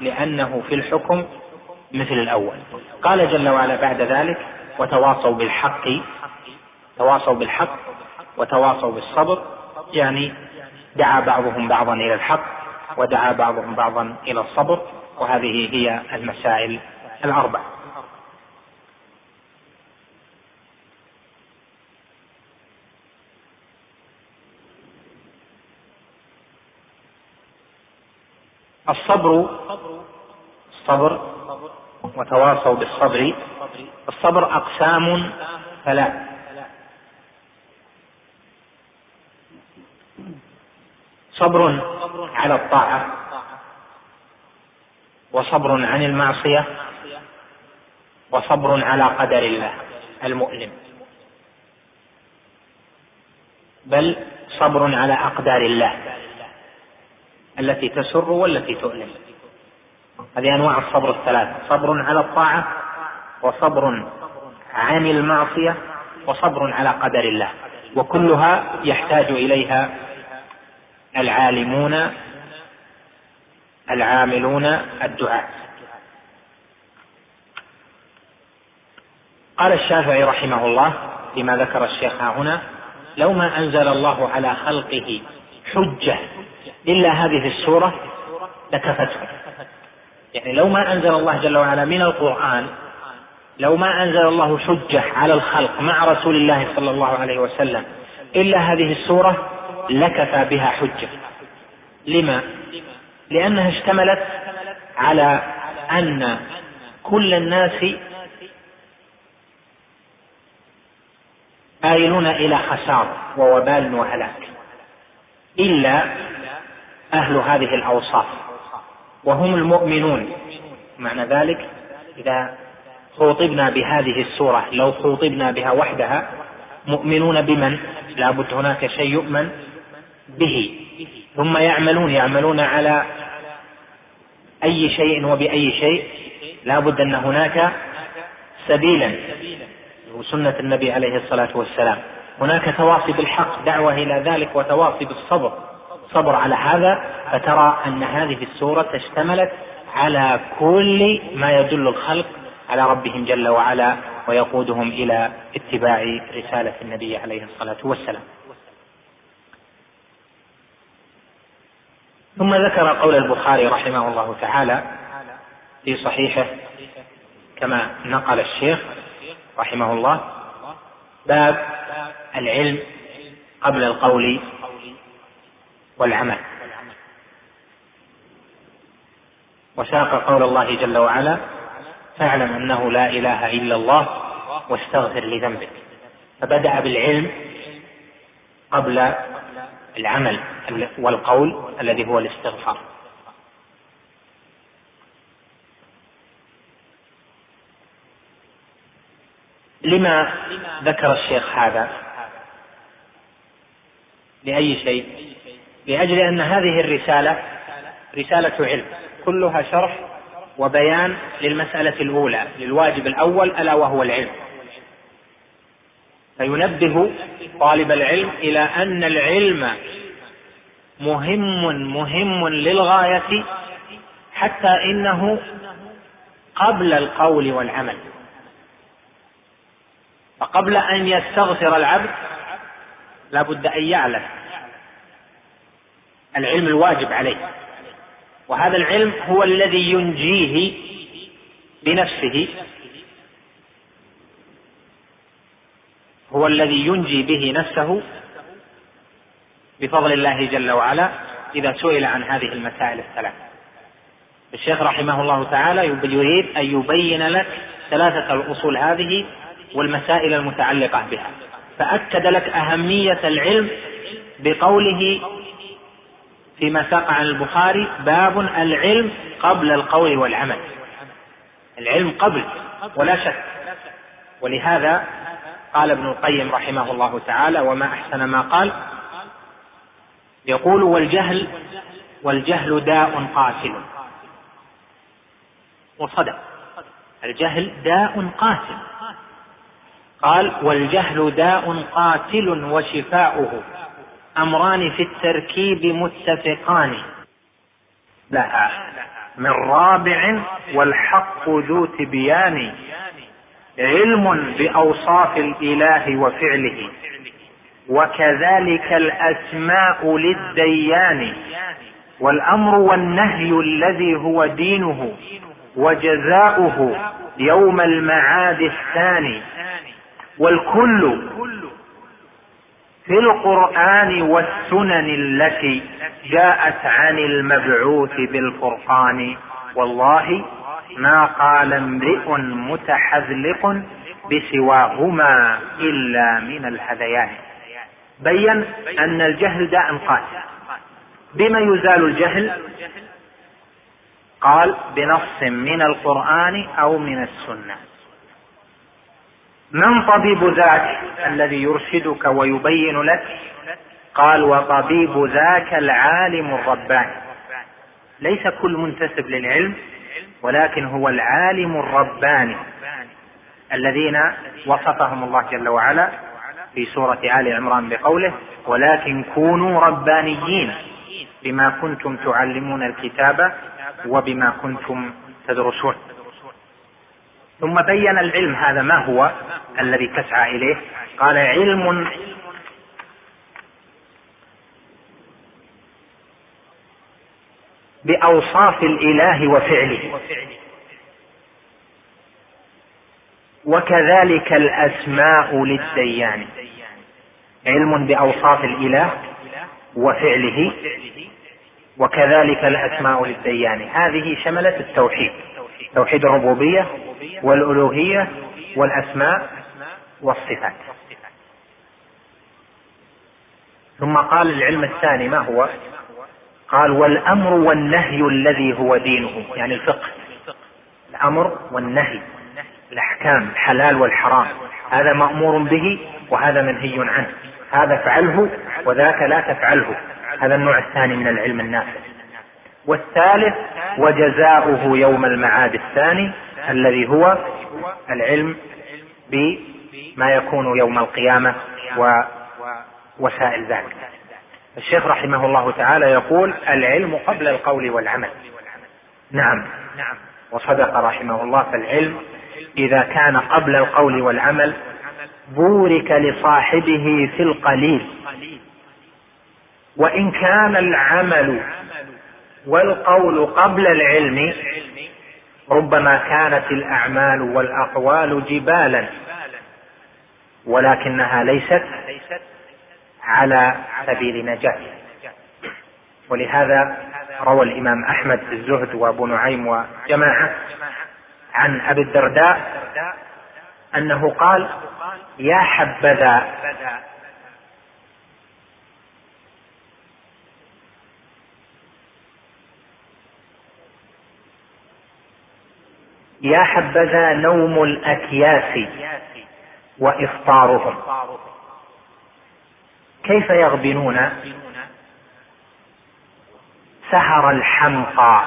لأنه في الحكم مثل الأول. قال جل وعلا بعد ذلك وتواصوا بالحق تواصوا بالحق وتواصوا بالصبر يعني دعا بعضهم بعضا إلى الحق ودعا بعضهم بعضا إلى الصبر وهذه هي المسائل الأربع. الصبر الصبر وتواصوا بالصبر. الصبر أقسام ثلاث صبر على الطاعة وصبر عن المعصية وصبر على قدر الله المؤلم. بل صبر على أقدار الله التي تسر والتي تؤلم. هذه أنواع الصبر الثلاث. صبر على الطاعة وصبر عن المعصية وصبر على قدر الله. وكلها يحتاج إليها العالمون العاملون الدعاة. قال الشافعي رحمه الله فيما ذكر الشيخ هنا لو ما أنزل الله على خلقه حجة إلا هذه السورة لكفته يعني لو ما أنزل الله جل وعلا من القرآن لو ما أنزل الله حجة على الخلق مع رسول الله صلى الله عليه وسلم إلا هذه السورة لكفى بها حجة لما؟ لأنها اشتملت على أن كل الناس آيلون إلى خسار ووبال وهلاك إلا أهل هذه الأوصاف وهم المؤمنون. معنى ذلك إذا خوطبنا بهذه السورة لو خوطبنا بها وحدها مؤمنون بمن؟ لابد هناك شيء يؤمن به. ثم يعملون يعملون على أي شيء وبأي شيء. لابد أن هناك سبيلا وسنة النبي عليه الصلاة والسلام. هناك تواصي بالحق دعوة إلى ذلك وتواصي بالصبر. صبر على هذا فترى أن هذه السورة اشتملت على كل ما يدل الخلق على ربهم جل وعلا ويقودهم إلى اتباع رسالة النبي عليه الصلاة والسلام. ثم ذكر قول البخاري رحمه الله تعالى في صحيحه كما نقل الشيخ رحمه الله باب العلم قبل القول والعمل. وساق قول الله جل وعلا فاعلم أنه لا إله إلا الله واستغفر لذنبك. فبدأ بالعلم قبل العمل والقول الذي هو الاستغفار. لما ذكر الشيخ هذا؟ لأي شيء؟ لأجل أن هذه الرسالة رسالة علم كلها شرح وبيان للمسألة الأولى للواجب الأول ألا وهو العلم. فينبه طالب العلم إلى أن العلم مهم مهم للغاية حتى إنه قبل القول والعمل. فقبل أن يستغفر العبد لا بد أن يعلم. العلم الواجب عليه. وهذا العلم هو الذي ينجيه بنفسه هو الذي ينجي به نفسه بفضل الله جل وعلا إذا سئل عن هذه المسائل الثلاث. الشيخ رحمه الله تعالى يريد أن يبين لك ثلاثة الأصول هذه والمسائل المتعلقة بها. فأكد لك أهمية العلم بقوله فيما ساق عن البخاري باب العلم قبل القول والعمل. العلم قبل ولا شك. ولهذا قال ابن القيم رحمه الله تعالى وما أحسن ما قال؟ يقول والجهل والجهل داء قاتل. وصدق. الجهل داء قاتل. قال والجهل داء قاتل وشفاؤه. امران في التركيب متفقان. لها من رابع والحق ذو تبيان. علم بأوصاف الإله وفعله. وكذلك الأسماء للديان. والأمر والنهي الذي هو دينه. وجزاؤه يوم المعاد الثاني. والكل في القرآن والسنن التي جاءت عن المبعوث بالفرقان والله ما قال امرئ متحذلق بسواهما إلا من الهذيان. بين أن الجهل داء قاتل. بما يزال الجهل؟ قال بنص من القرآن أو من السنة. من طبيب ذاك الذي يرشدك ويبين لك؟ قال وطبيب ذاك العالم الرباني. ليس كل منتسب للعلم ولكن هو العالم الرباني الذين وصفهم الله جل وعلا في سورة آل عمران بقوله ولكن كونوا ربانيين بما كنتم تعلمون الكتاب وبما كنتم تدرسون. ثم بين العلم هذا ما هو الذي تسعى إليه؟ قال علم بأوصاف الإله وفعله. وكذلك الأسماء للديان. علم بأوصاف الإله وفعله. وكذلك الأسماء للديان. هذه شملت التوحيد. توحيد الربوبية والألوهية والأسماء والصفات. ثم قال العلم الثاني ما هو؟ قال والأمر والنهي الذي هو دينه يعني الفقه. الأمر والنهي الأحكام الحلال والحرام. هذا مأمور به وهذا منهي عنه. هذا فعله وذاك لا تفعله. هذا النوع الثاني من العلم النافع. والثالث وجزاؤه يوم المعاد الثاني الذي هو العلم بما يكون يوم القيامة ووسائل ذلك. الشيخ رحمه الله تعالى يقول العلم قبل القول والعمل. نعم. وصدق رحمه الله فالعلم إذا كان قبل القول والعمل بورك لصاحبه في القليل. وإن كان العمل والقول قبل العلم ربما كانت الأعمال والأقوال جبالا ولكنها ليست على سبيل نجاه ولهذا روى الإمام أحمد في الزهد وأبو نعيم وجماعة عن أبي الدرداء أنه قال يا حبذا يا حبذا نوم الأكياس وإفطارهم. كيف يغبنون؟ سهر الحمقى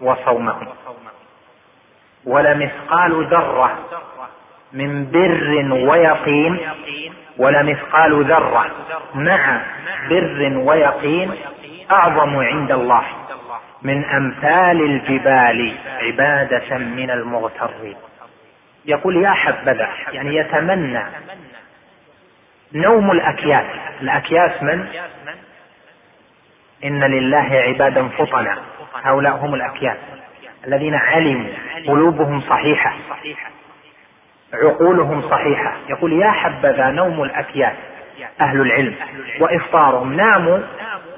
وصومهم. ولمثقال ذرة من بر ويقين ولمثقال ذرة مع بر ويقين أعظم عند الله. من أمثال الجبال عبادة من المغترين يقول يا حبذا يعني يتمنى نوم الأكياس. الأكياس من؟ إن لله عبادا فطنا. هؤلاء هم الأكياس الذين علموا قلوبهم صحيحة عقولهم صحيحة. يقول يا حبذا نوم الأكياس أهل العلم. وإفطارهم ناموا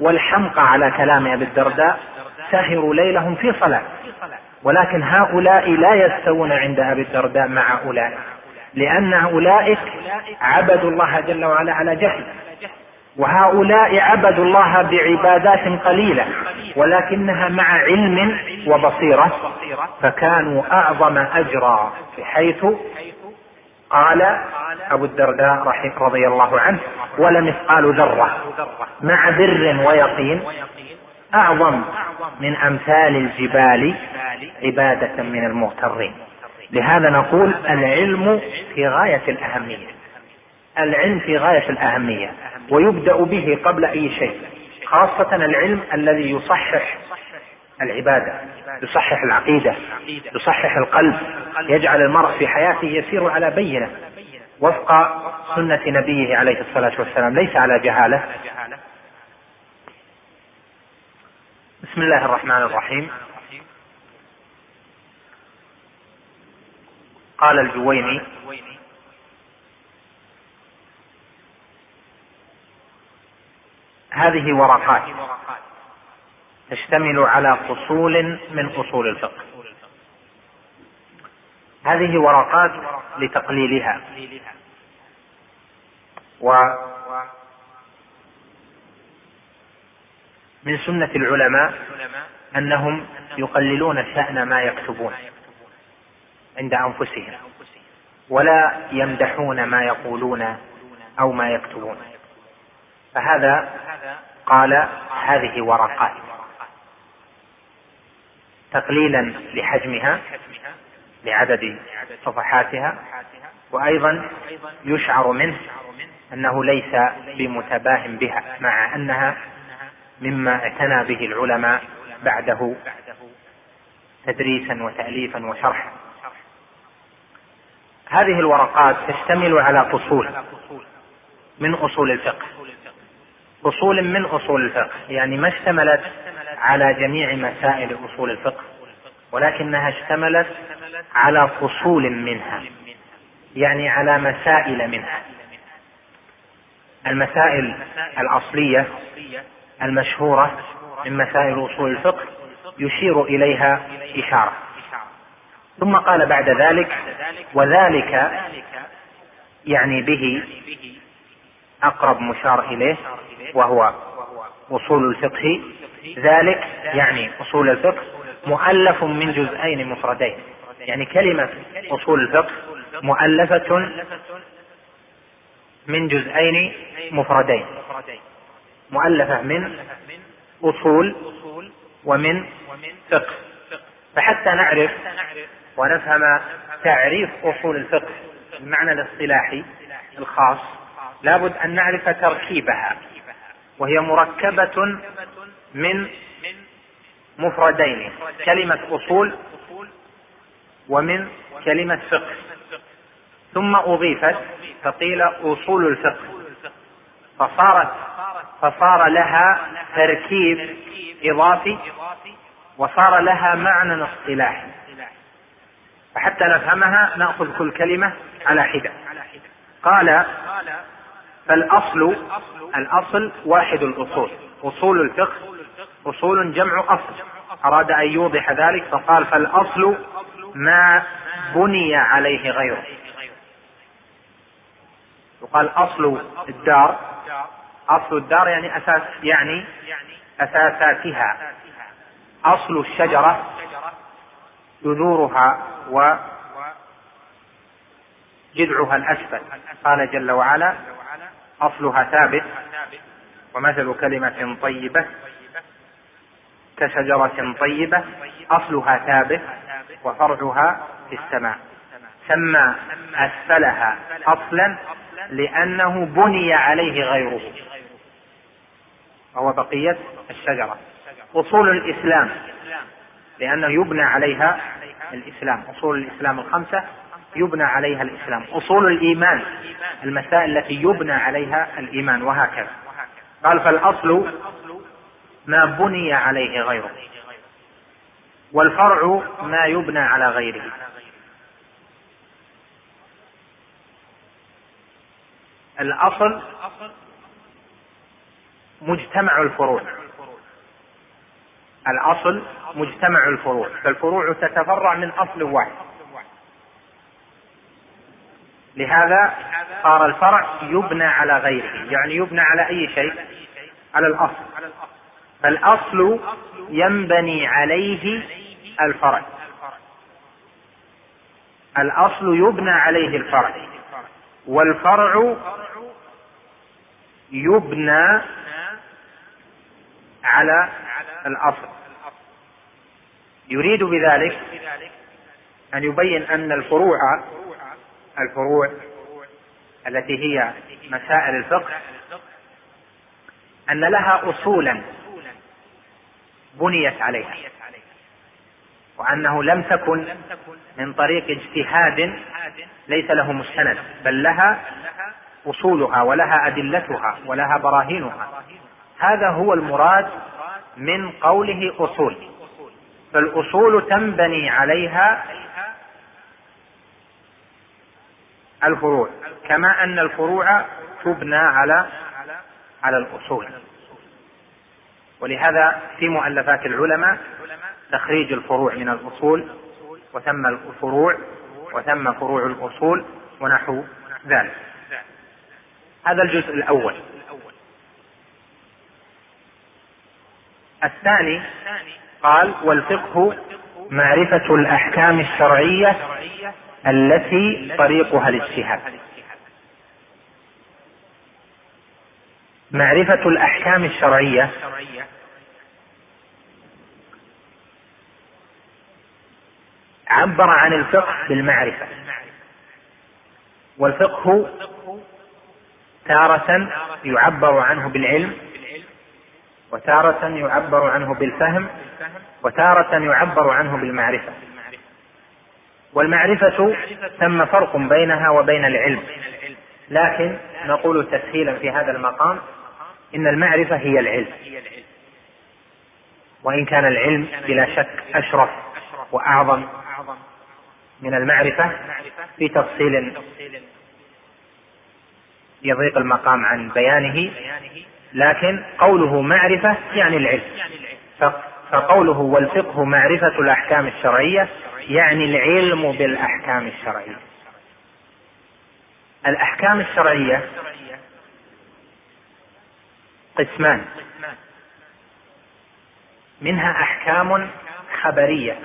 والحمق على كلام أبي الدرداء. سهروا ليلهم في صلاة. ولكن هؤلاء لا يستوون عند أبي الدرداء مع أولئك لأن أولئك عبدوا الله جل وعلا على جهل. وهؤلاء عبدوا الله بعبادات قليلة ولكنها مع علم وبصيرة فكانوا أعظم أجرا بحيث قال أبو الدرداء رضي الله عنه ولمثقال ذرة مع بر ويقين أعظم من أمثال الجبال عبادة من المغترين. لهذا نقول العلم في غاية الأهمية. العلم في غاية الأهمية ويبدأ به قبل أي شيء. خاصة العلم الذي يصحح العبادة يصحح العقيدة يصحح القلب يجعل المرء في حياته يسير على بينة. وفق سنة نبيه عليه الصلاة والسلام ليس على جهالة. بسم الله الرحمن الرحيم. قال الجويني هذه ورقات تشتمل على فصول من اصول الفقه. هذه ورقات لتقليلها. و من سنة العلماء أنهم يقللون شأن ما يكتبون عند أنفسهم ولا يمدحون ما يقولون أو ما يكتبون. فهذا قال هذه ورقات. تقليلا لحجمها لعدد صفحاتها وأيضا يشعر منه أنه ليس بمتباه بها مع أنها مما اعتنى به العلماء بعده تدريسا وتاليفا وشرحا. هذه الورقات تشتمل على فصول من أصول الفقه. فصول من أصول الفقه يعني ما اشتملت على جميع مسائل أصول الفقه ولكنها اشتملت على فصول منها يعني على مسائل منها. المسائل الأصلية المشهورة من مسائل أصول الفقه يشير إليها إشارة. ثم قال بعد ذلك وذلك يعني به أقرب مشار إليه وهو أصول الفقه. ذلك يعني أصول الفقه مؤلف من جزئين مفردين. يعني كلمة أصول الفقه مؤلفة من جزئين مفردين. مؤلفة من أصول ومن فقه. فحتى نعرف ونفهم تعريف أصول الفقه المعنى الاصطلاحي الخاص لابد أن نعرف تركيبها وهي مركبة من مفردين كلمة أصول ومن كلمة فقه. ثم أضيفت فقيل أصول الفقه فصارت فصار لها تركيب إضافي وصار لها معنى اصطلاحي. فحتى نفهمها نأخذ كل كلمة على حدة. قال فالأصل الأصل واحد الأصول. أصول الفقه أصول جمع أصل. أراد أن يوضح ذلك فقال فالأصل ما بني عليه غيره. يقال أصل الدار. أصل الدار يعني أساس يعني أساساتها. أصل الشجرة جذورها وجذعها الأسفل. قال جل وعلا أصلها ثابت. ومثل كلمة طيبة كشجرة طيبة أصلها ثابت وفرعها في السماء. سمى أسفلها أصلا لأنه بني عليه غيره. وهو بقية الشجرة. أصول الإسلام. لأنه يبنى عليها الإسلام. أصول الإسلام الخمسة يبنى عليها الإسلام. أصول الإيمان. المسائل التي يبنى عليها الإيمان. وهكذا. قال فالأصل ما بني عليه غيره. والفرع ما يبنى على غيره. الأصل مجتمع الفروع. الأصل مجتمع الفروع. فالفروع تتفرع من أصل واحد. لهذا صار الفرع يبنى على غيره. يعني يبنى على أي شيء؟ على الأصل. فالأصل ينبني عليه الفرع. الأصل يبنى عليه الفرع. والفرع يبنى على الأصل. يريد بذلك أن يبين أن الفروع الفروع التي هي مسائل الفقه أن لها أصولا بنيت عليها وأنه لم تكن من طريق اجتهاد ليس له مستند بل لها أصولها ولها أدلتها ولها براهينها. هذا هو المراد من قوله أصول. فالأصول تنبني عليها الفروع كما أن الفروع تبنى على على الأصول. ولهذا في مؤلفات العلماء تخريج الفروع من الأصول وثم الفروع وثم فروع الأصول ونحو ذلك. هذا الجزء الأول. الثاني قال والفقه معرفة الأحكام الشرعية التي طريقها الاجتهاد. معرفة الأحكام الشرعية عبر عن الفقه بالمعرفة. والفقه تارة يعبر عنه بالعلم وتارة يعبر عنه بالفهم وتارة يعبر عنه بالمعرفة. والمعرفة ثم فرق بينها وبين العلم. لكن نقول تسهيلا في هذا المقام إن المعرفة هي العلم. وإن كان العلم بلا شك أشرف وأعظم من المعرفة في تفصيل يضيق المقام عن بيانه لكن قوله معرفة يعني العلم. فقوله والفقه معرفة الأحكام الشرعية يعني العلم بالأحكام الشرعية. الأحكام الشرعية قسمان. منها أحكام خبرية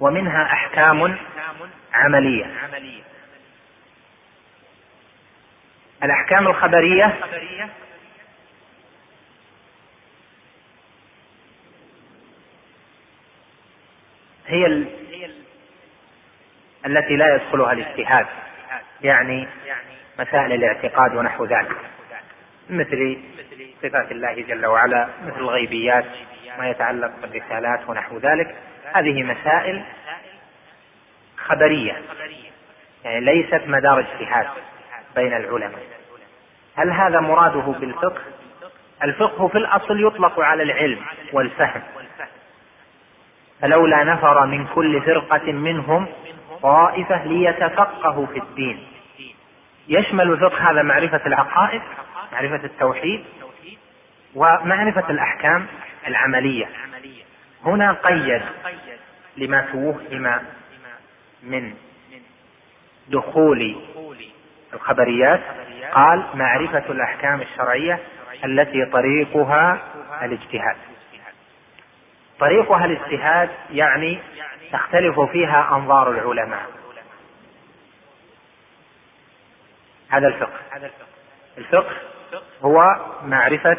ومنها أحكام عملية. الأحكام الخبرية. هي ال... التي لا يدخلها الاجتهاد يعني مسائل الاعتقاد ونحو ذلك مثل صفات الله جل وعلا مثل الغيبيات ما يتعلق بالرسالات ونحو ذلك. هذه مسائل خبرية يعني ليست مدار اجتهاد. بين العلماء. هل هذا مراده بالفقه؟ الفقه في الأصل يطلق على العلم والفهم. فلولا نفر من كل فرقة منهم طائفة ليتفقهوا في الدين. يشمل الفقه هذا معرفة العقائد معرفة التوحيد ومعرفة الأحكام العملية. هنا قيد لما توهم من دخول الخبريات. قال معرفة الأحكام الشرعية التي طريقها الاجتهاد. طريقها الاجتهاد يعني تختلف فيها أنظار العلماء. هذا الفقه. الفقه هو معرفة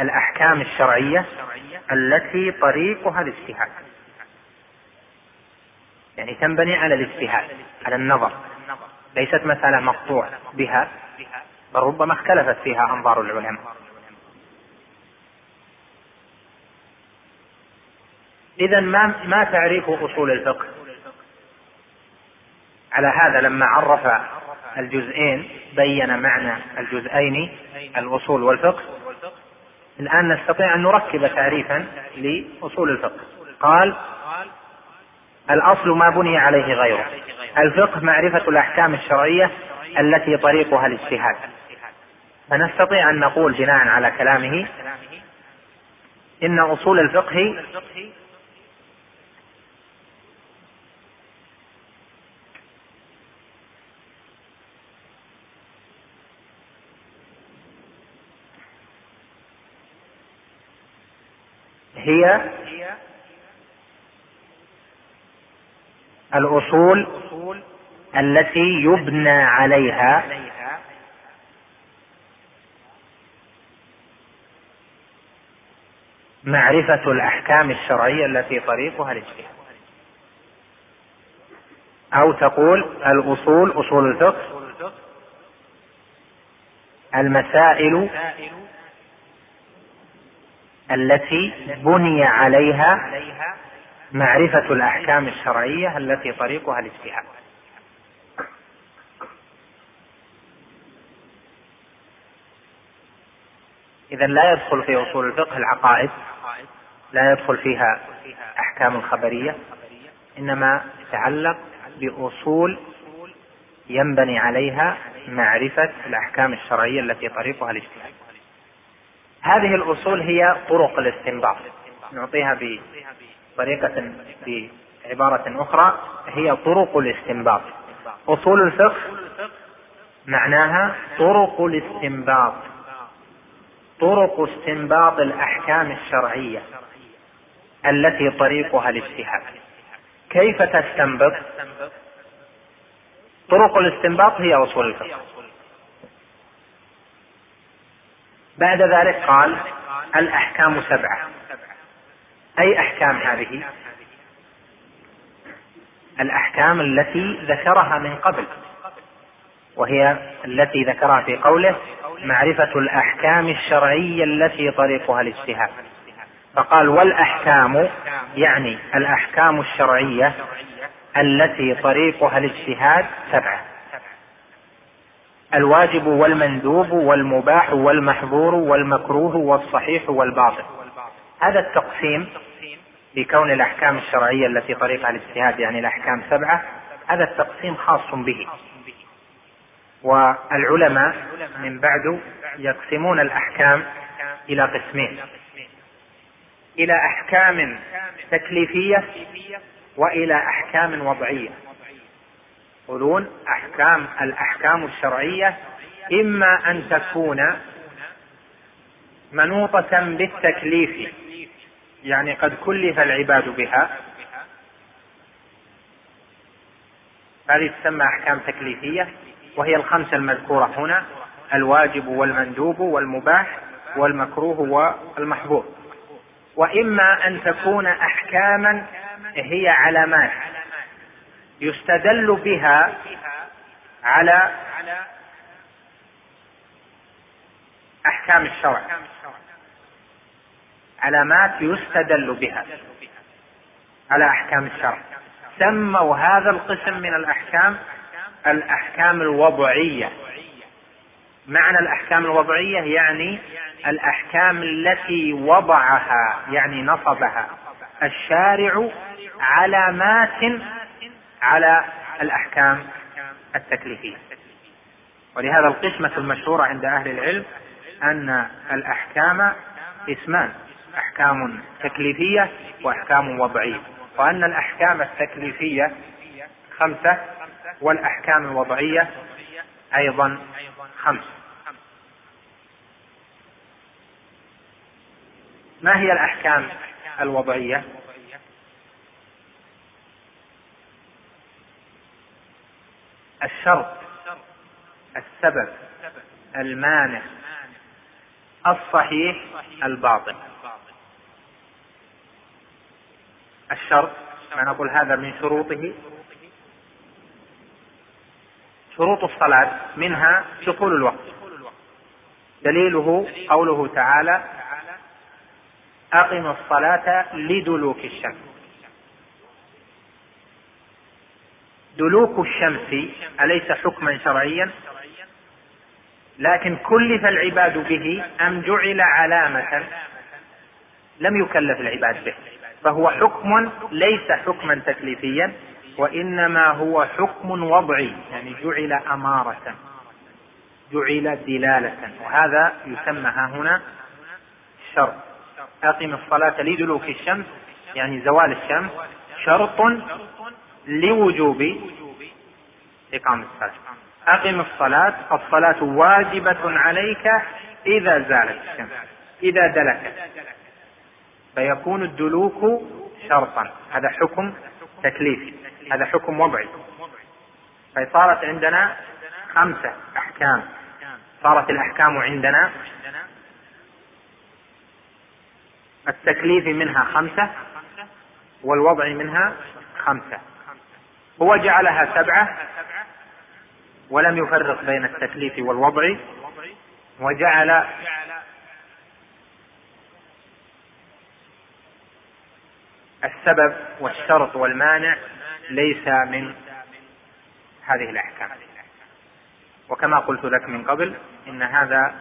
الأحكام الشرعية التي طريقها الاجتهاد. يعني تنبني على الاجتهاد على النظر. ليست مسألة مقطوع بها بل ربما اختلفت فيها أنظار العلماء. إذا ما ما تعريف أصول الفقه؟ على هذا لما عرف الجزئين بين معنى الجزئين الأصول والفقه. الآن نستطيع أن نركب تعريفا لأصول الفقه. قال الأصل ما بني عليه غيره. الفقه معرفة الأحكام الشرعية التي طريقها الاجتهاد. فنستطيع أن نقول بناء على كلامه إن أصول الفقه هي الأصول التي يبنى عليها معرفة الأحكام الشرعية التي طريقها الاجتهاد أو تقول الأصول أصول الفقه المسائل التي بني عليها معرفة الأحكام الشرعية التي طريقها الاجتهاد. إذا لا يدخل في أصول الفقه العقائد لا يدخل فيها أحكام الخبرية إنما يتعلق بأصول ينبني عليها معرفة الأحكام الشرعية التي طريقها الاجتهاد. هذه الأصول هي طرق الاستنباط. نعطيها بطريقة بعبارة أخرى هي طرق الاستنباط. أصول الفقه معناها طرق الاستنباط. طرق استنباط الأحكام الشرعية التي طريقها الاجتهاد. كيف تستنبط؟ طرق الاستنباط هي أصول الفقه. بعد ذلك قال الأحكام سبعة. أي أحكام هذه؟ الأحكام التي ذكرها من قبل وهي التي ذكرها في قوله معرفة الأحكام الشرعية التي طريقها الاجتهاد. فقال والأحكام يعني الأحكام الشرعية التي طريقها الاجتهاد سبعة الواجب والمندوب والمباح والمحظور والمكروه والصحيح والباطل. هذا التقسيم بكون الأحكام الشرعية التي طريقها الاجتهاد يعني الأحكام سبعة هذا التقسيم خاص به. والعلماء من بعد يقسمون الأحكام إلى قسمين. إلى أحكام تكليفية وإلى أحكام وضعية. يقولون أحكام الأحكام الشرعية إما أن تكون منوطة بالتكليف يعني قد كلف العباد بها. هذه تسمى أحكام تكليفية وهي الخمسة المذكورة هنا الواجب والمندوب والمباح والمكروه والمحظور. وإما أن تكون أحكاما هي علامات يستدل بها على أحكام الشرع. علامات يستدل بها على أحكام الشرع. سموا هذا القسم من الأحكام الأحكام الوضعية. معنى الأحكام الوضعية يعني الأحكام التي وضعها يعني نصبها. الشارع علامات على الأحكام التكليفية. ولهذا القسمة المشهورة عند أهل العلم أن الأحكام اسمان. أحكام تكليفية وأحكام وضعية. وأن الأحكام التكليفية خمسة والأحكام الوضعية أيضا خمس ما هي الأحكام الوضعية؟ الشرط السبب المانع الصحيح الباطل. الشرط ما نقول هذا من شروطه. شروط الصلاة منها دخول الوقت. دليله قوله تعالى أقم الصلاة لدلوك الشمس. دلوك الشمس أليس حكما شرعيا؟ لكن كلف العباد به أم جعل علامة لم يكلف العباد به. فهو حكم ليس حكما تكليفيا وإنما هو حكم وضعي يعني جعل أمارة جعل دلالة وهذا يسمى ها هنا شرط. أقم الصلاة لدلوك الشمس يعني زوال الشمس شرط لوجوب إقامة الصلاة. أقم الصلاة الصلاة واجبة عليك إذا زالت الشمس إذا دلكت. فيكون الدلوك شرطا. هذا حكم تكليفي. هذا حكم وضعي. فصارت عندنا خمسة أحكام. صارت الأحكام عندنا التكليف منها خمسة والوضع منها خمسة. هو جعلها سبعة ولم يفرق بين التكليف والوضع وجعل السبب والشرط والمانع ليس من هذه الأحكام. وكما قلت لك من قبل إن هذا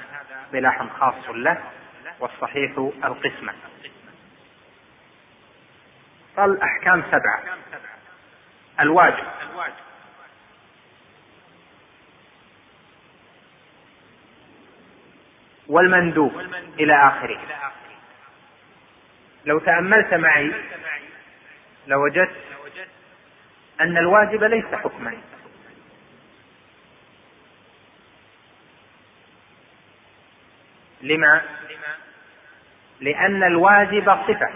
اصطلاح خاص له والصحيح القسمة. قال الأحكام سبعة. الواجب. والمندوب إلى آخره. لو تأملت معي لوجدت أن الواجب ليس حكما. لما؟ لأن الواجب صفة.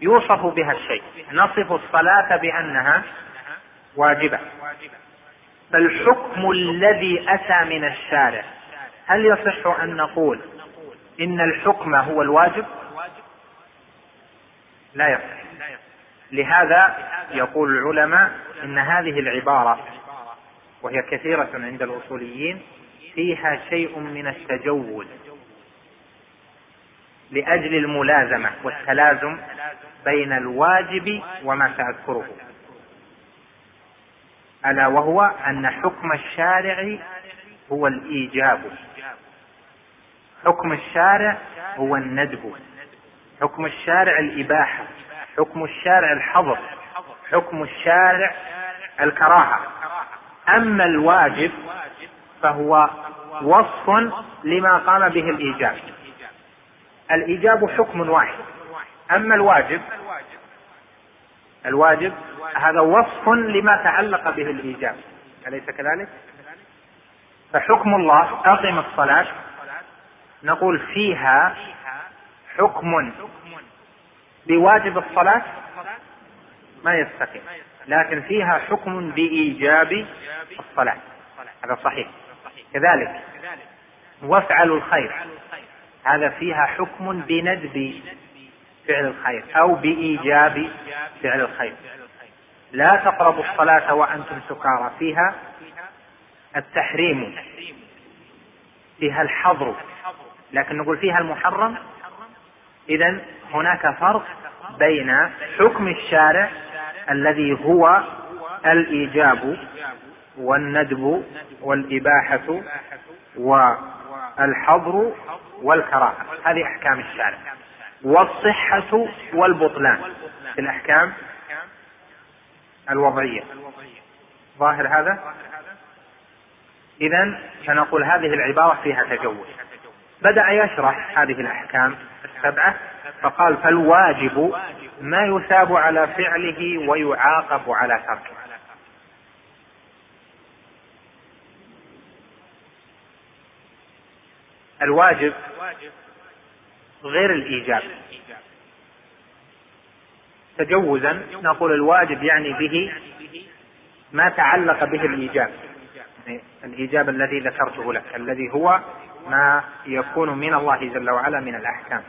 يوصف بها الشيء. نصف الصلاة بأنها واجبة. فالحكم الذي أتى من الشارع هل يصح أن نقول إن الحكم هو الواجب؟ لا يصح. لهذا يقول العلماء إن هذه العبارة وهي كثيرة عند الأصوليين فيها شيء من التجوز لأجل الملازمة والتلازم بين الواجب وما سأذكره. ألا وهو أن حكم الشارع هو الإيجاب. حكم الشارع هو الندب. حكم الشارع الإباحة. حكم الشارع الحظر. حكم الشارع الكراهة. أما الواجب فهو وصف لما قام به الإيجاب. الإيجاب حكم واحد. أما الواجب الواجب هذا وصف لما تعلق به الإيجاب. أليس كذلك؟ فحكم الله أقم الصلاة نقول فيها حكم بواجب الصلاة ما يستقيم. لكن فيها حكم بإيجاب الصلاة. هذا صحيح. كذلك وافعلوا الخير. هذا فيها حكم بندب فعل الخير أو بإيجاب فعل الخير. لا تقربوا الصلاة وأنتم سكارى. فيها التحريم. فيها الحظر. لكن نقول فيها المحرم. إذا هناك فرق بين حكم الشارع الذي هو الإيجاب والندب والإباحة والحظر والكراهة. هذه أحكام الشارع. والصحة والبطلان في الأحكام الوضعية. ظاهر هذا؟ إذا فنقول هذه العبارة فيها تجوز. بدأ يشرح هذه الأحكام السبعة فقال فالواجب ما يثاب على فعله ويعاقب على تركه. الواجب غير الإيجاب. تجوزا نقول الواجب يعني به ما تعلق به الإيجاب. يعني الإيجاب الذي ذكرته لك الذي هو ما يكون من الله جل وعلا من الأحكام.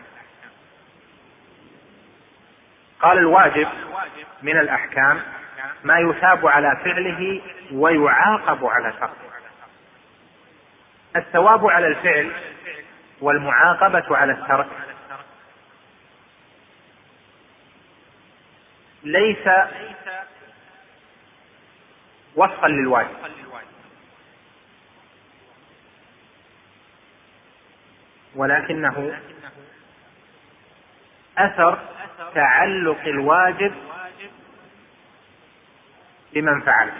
قال الواجب من الأحكام ما يثاب على فعله ويعاقب على تركه الثواب على الفعل والمعاقبة على الترك. ليس وصفا للواجب. ولكنه أثر تعلق الواجب بمن فعله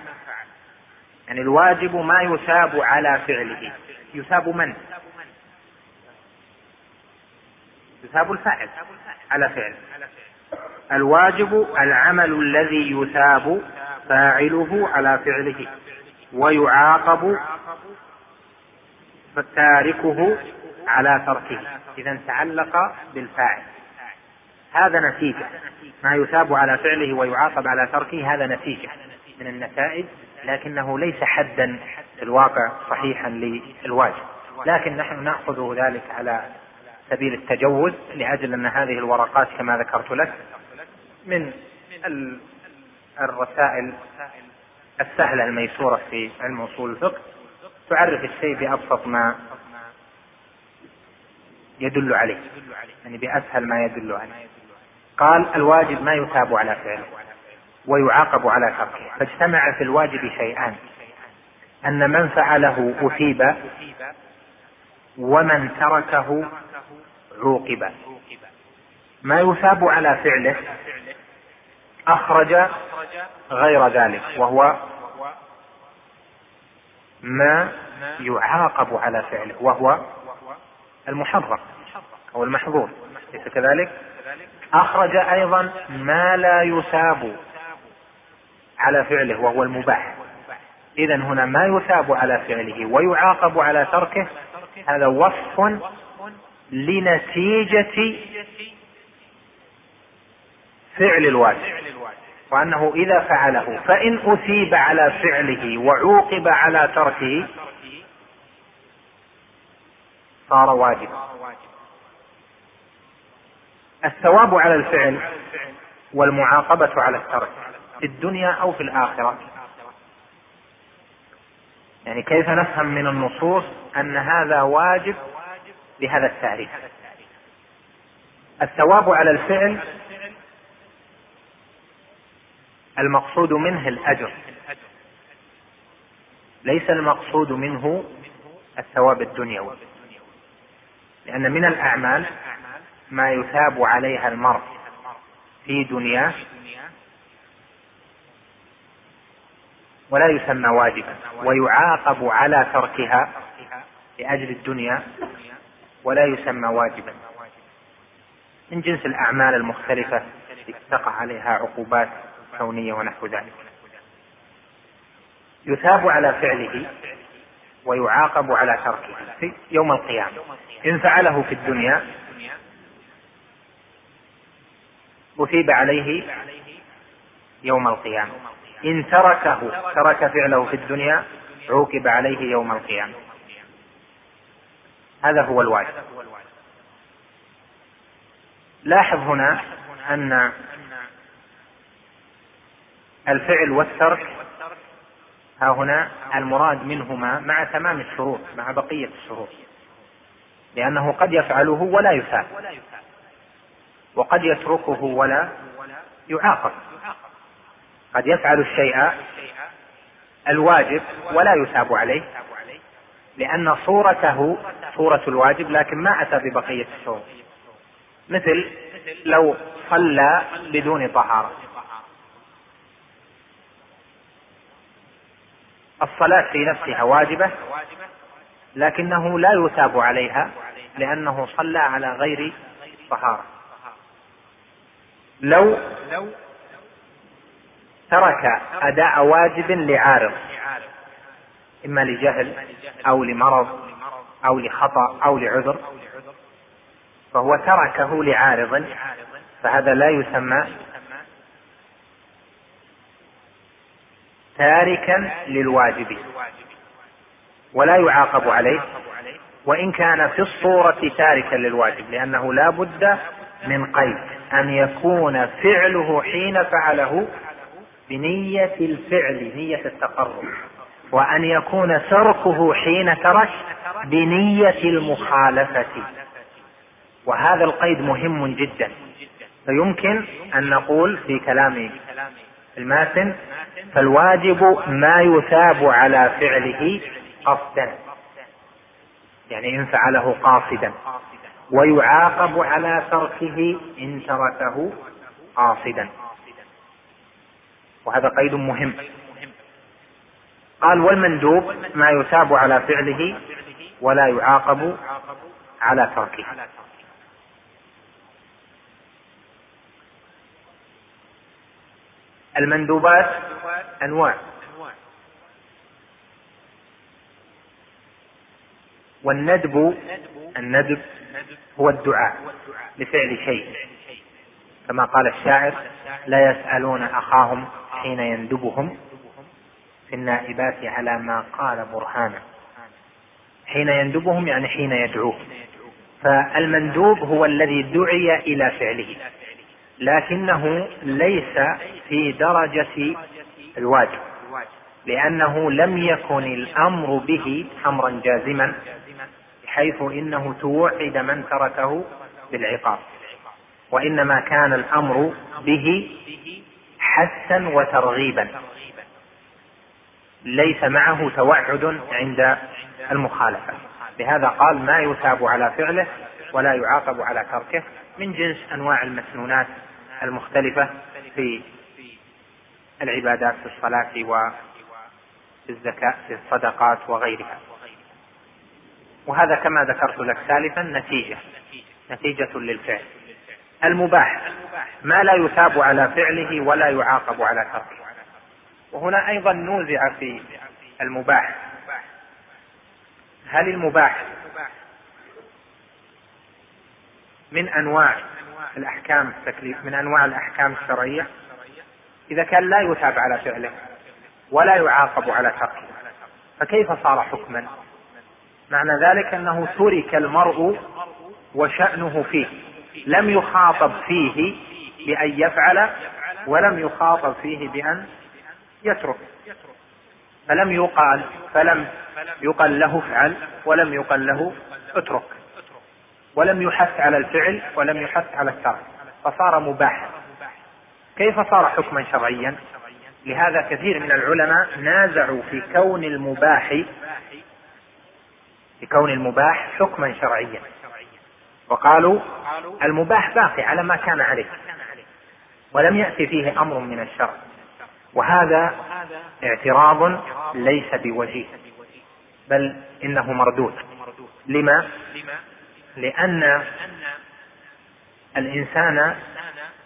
يعني الواجب ما يثاب على فعله. يثاب من؟ يثاب الفاعل على فعل. الواجب العمل الذي يثاب فاعله على فعله. ويعاقب تاركه على تركه إذا تعلق بالفاعل. هذا نتيجة. ما يثاب على فعله ويعاقب على تركه هذا نتيجة من النتائج لكنه ليس حدا في الواقع صحيحا للواجب. لكن نحن نأخذ ذلك على سبيل التجوز لأجل أن هذه الورقات كما ذكرت لك من الرسائل السهلة الميسورة في علم أصول الفقه تعرف الشيء بأبسط ما يدل عليه. يعني بأسهل ما يدل عليه. قال الواجب ما يثاب على فعله ويعاقب على تركه فاجتمع في الواجب شيئان. أن من فعله أثيب ومن تركه عوقب. ما يثاب على فعله أخرج غير ذلك وهو ما يعاقب على فعله وهو المحرم أو المحظور. ليس كذلك؟ أخرج أيضا ما لا يثاب على فعله وهو المباح. إذا هنا ما يثاب على فعله ويعاقب على تركه هذا وصف لنتيجة فعل الواجب. وأنه إذا فعله فإن أثيب على فعله وعوقب على تركه صار واجبا. الثواب على الفعل والمعاقبة على الترك في الدنيا أو في الآخرة. يعني كيف نفهم من النصوص أن هذا واجب بهذا التعريف؟ الثواب على الفعل المقصود منه الأجر. ليس المقصود منه الثواب الدنيوي. لأن من الأعمال ما يثاب عليها المرء في دنياه ولا يسمى واجبا ويعاقب على تركها لأجل الدنيا ولا يسمى واجبا. من جنس الأعمال المختلفة تقع عليها عقوبات كونية ونحو ذلك. يثاب على فعله ويعاقب على تركه في يوم القيامة. إن فعله في الدنيا أثيب عليه يوم القيامة. إن تركه ترك فعله في الدنيا عوقب عليه يوم القيامة. هذا هو الواجب. لاحظ هنا أن الفعل والترك ها هنا المراد منهما مع تمام الشروط مع بقية الشروط. لأنه قد يفعله ولا يثاب وقد يتركه ولا يعاقب. قد يفعل الشيء الواجب ولا يثاب عليه. لأن صورته صورة الواجب لكن ما أتى ببقية الشروط. مثل لو صلى بدون طهارة. الصلاة في نفسها واجبة لكنه لا يثاب عليها لأنه صلى على غير طهارة. لو ترك أداء واجب لعارض إما لجهل أو لمرض أو لخطأ أو لعذر فهو تركه لعارض فهذا لا يسمى تاركا للواجب. ولا يعاقب عليه. وإن كان في الصورة تاركا للواجب لأنه لا بد من قيد أن يكون فعله حين فعله بنية الفعل نية التقرب. وأن يكون تركه حين ترك بنية المخالفة. وهذا القيد مهم جدا. فيمكن أن نقول في كلام الماتن فالواجب ما يثاب على فعله قصدا. يعني إن فعله قاصدا. ويعاقب على تركه إن تركه قاصدا. وهذا قيد مهم. قال والمندوب ما يثاب على فعله ولا يعاقب على تركه. المندوبات أنواع. والندب الندب هو الدعاء لفعل شيء. كما قال الشاعر لا يسألون أخاهم حين يندبهم في النائبات على ما قال برهانا. حين يندبهم يعني حين يدعوه. فالمندوب هو الذي دعي إلى فعله. لكنه ليس في درجة الواجب لأنه لم يكن الأمر به أمرا جازما بحيث إنه توعد من تركه بالعقاب وإنما كان الأمر به حثا وترغيبا ليس معه توعد عند المخالفة. لهذا قال ما يثاب على فعله ولا يعاقب على تركه من جنس أنواع المسنونات المختلفة في العبادات في الصلاة وفي الزكاة في الصدقات وغيرها. وهذا كما ذكرت لك سالفا نتيجة نتيجة للفعل. المباح ما لا يثاب على فعله ولا يعاقب على تركه. وهنا أيضا نوزع في المباح. هل المباح من أنواع الأحكام التكليف من أنواع الأحكام الشرعية. إذا كان لا يثاب على فعله ولا يعاقب على تركه فكيف صار حكما؟ معنى ذلك أنه ترك المرء وشأنه فيه لم يخاطب فيه بأن يفعل ولم يخاطب فيه بأن يترك. فلم يقال فلم يقل له افعل ولم يقل له اترك. ولم يحث على الفعل ولم يحث على الترك فصار مباحا كيف صار حكما شرعيا؟ لهذا كثير من العلماء نازعوا في كون المباح في كون المباح حكما شرعيا. وقالوا المباح باقي على ما كان عليه ولم يأتي فيه أمر من الشرع. وهذا اعتراض ليس بوجيه بل إنه مردود. لما؟ لأن الإنسان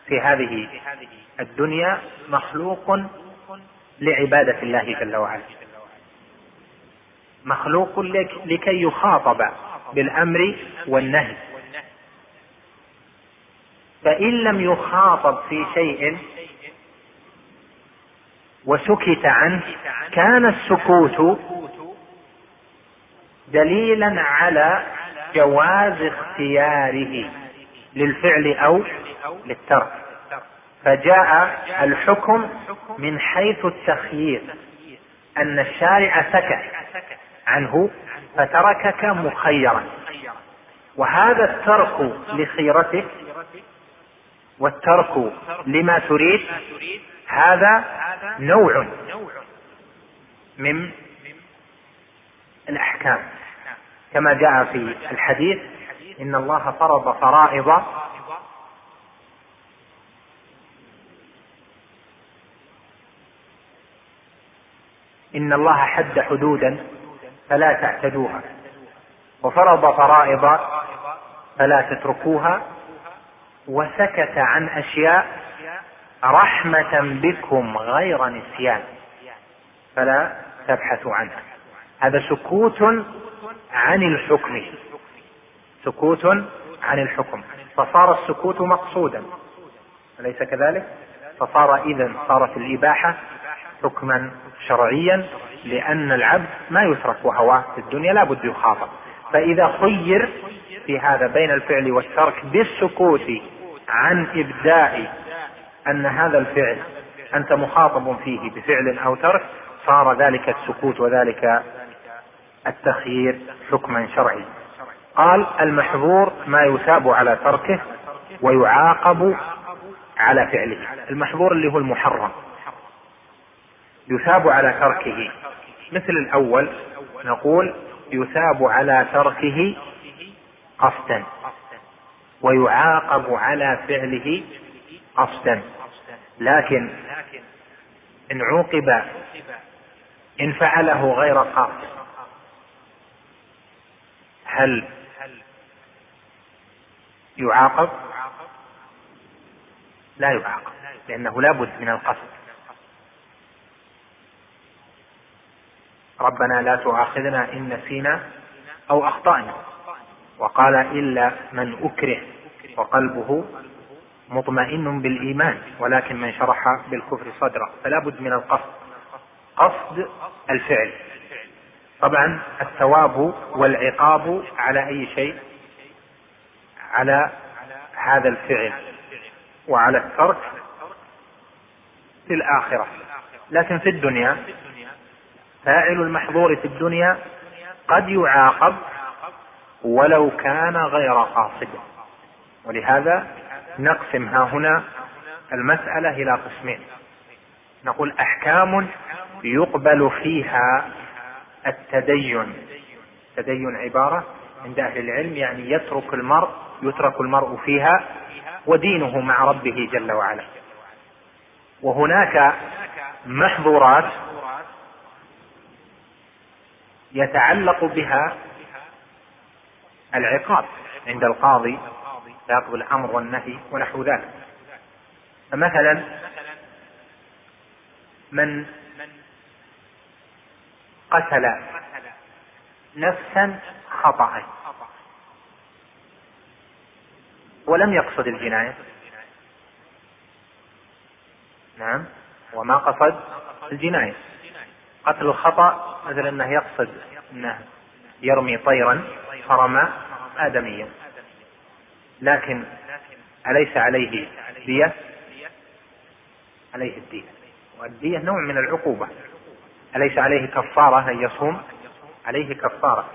في هذه الدنيا مخلوق لعبادة الله جل وعلا. مخلوق لكي يخاطب بالأمر والنهي. فإن لم يخاطب في شيء وسكت عنه كان السكوت دليلا على جواز اختياره للفعل أو للترك. فجاء الحكم من حيث التخيير أن الشارع سكت عنه فتركك مخيرا. وهذا الترك لخيرتك والترك لما تريد هذا نوع من الأحكام. كما جاء في الحديث إن الله فرض فرائض إن الله حد حدودا فلا تعتدوها وفرض فرائض فلا تتركوها وسكت عن أشياء رحمة بكم غير نسيان فلا تبحثوا عنها. هذا سكوت عن الحكم. سكوت عن الحكم. فصار السكوت مقصودا. أليس كذلك؟ فصار إذا صارت الإباحة حكما شرعيا لأن العبد ما يترك وهواه في الدنيا لا بد يخاطب. فإذا خير في هذا بين الفعل والترك بالسكوت عن إبداء أن هذا الفعل أنت مخاطب فيه بفعل أو ترك صار ذلك السكوت وذلك التخيير حكما شرعي. قال المحظور ما يثاب على تركه ويعاقب على فعله. المحظور اللي هو المحرم. يثاب على تركه. مثل الأول نقول يثاب على تركه قصدا. ويعاقب على فعله قصدا. لكن إن عوقب إن فعله غير قاصد. هل يعاقب؟ لا يعاقب لأنه لا بد من القصد. ربنا لا تؤاخذنا إن نسينا أو أخطأنا. وقال إلا من أكره وقلبه مطمئن بالإيمان ولكن من شرح بالكفر صدره فلا بد من القصد. قصد الفعل. طبعا الثواب والعقاب على أي شيء؟ على هذا الفعل وعلى الترك في الآخرة. لكن في الدنيا فاعل المحظور في الدنيا قد يعاقب ولو كان غير قاصد. ولهذا نقسم ها هنا المسألة إلى قسمين. نقول أحكام يقبل فيها التدين. التدين عبارة عند أهل العلم يعني يترك المرء يترك المرء فيها ودينه مع ربه جل وعلا. وهناك محظورات يتعلق بها العقاب. عند القاضي يقضي الأمر والنهي ونحو ذلك. فمثلا من قتل نفسا خطأ. ولم يقصد الجناية. نعم. وما قصد الجناية. قتل الخطأ مثل أنه يقصد أنه يرمي طيرا فرمى آدميا. لكن أليس عليه دية؟ عليه الدية. والدية نوع من العقوبة. أليس عليه كفارة أن يصوم؟ عليه كفارة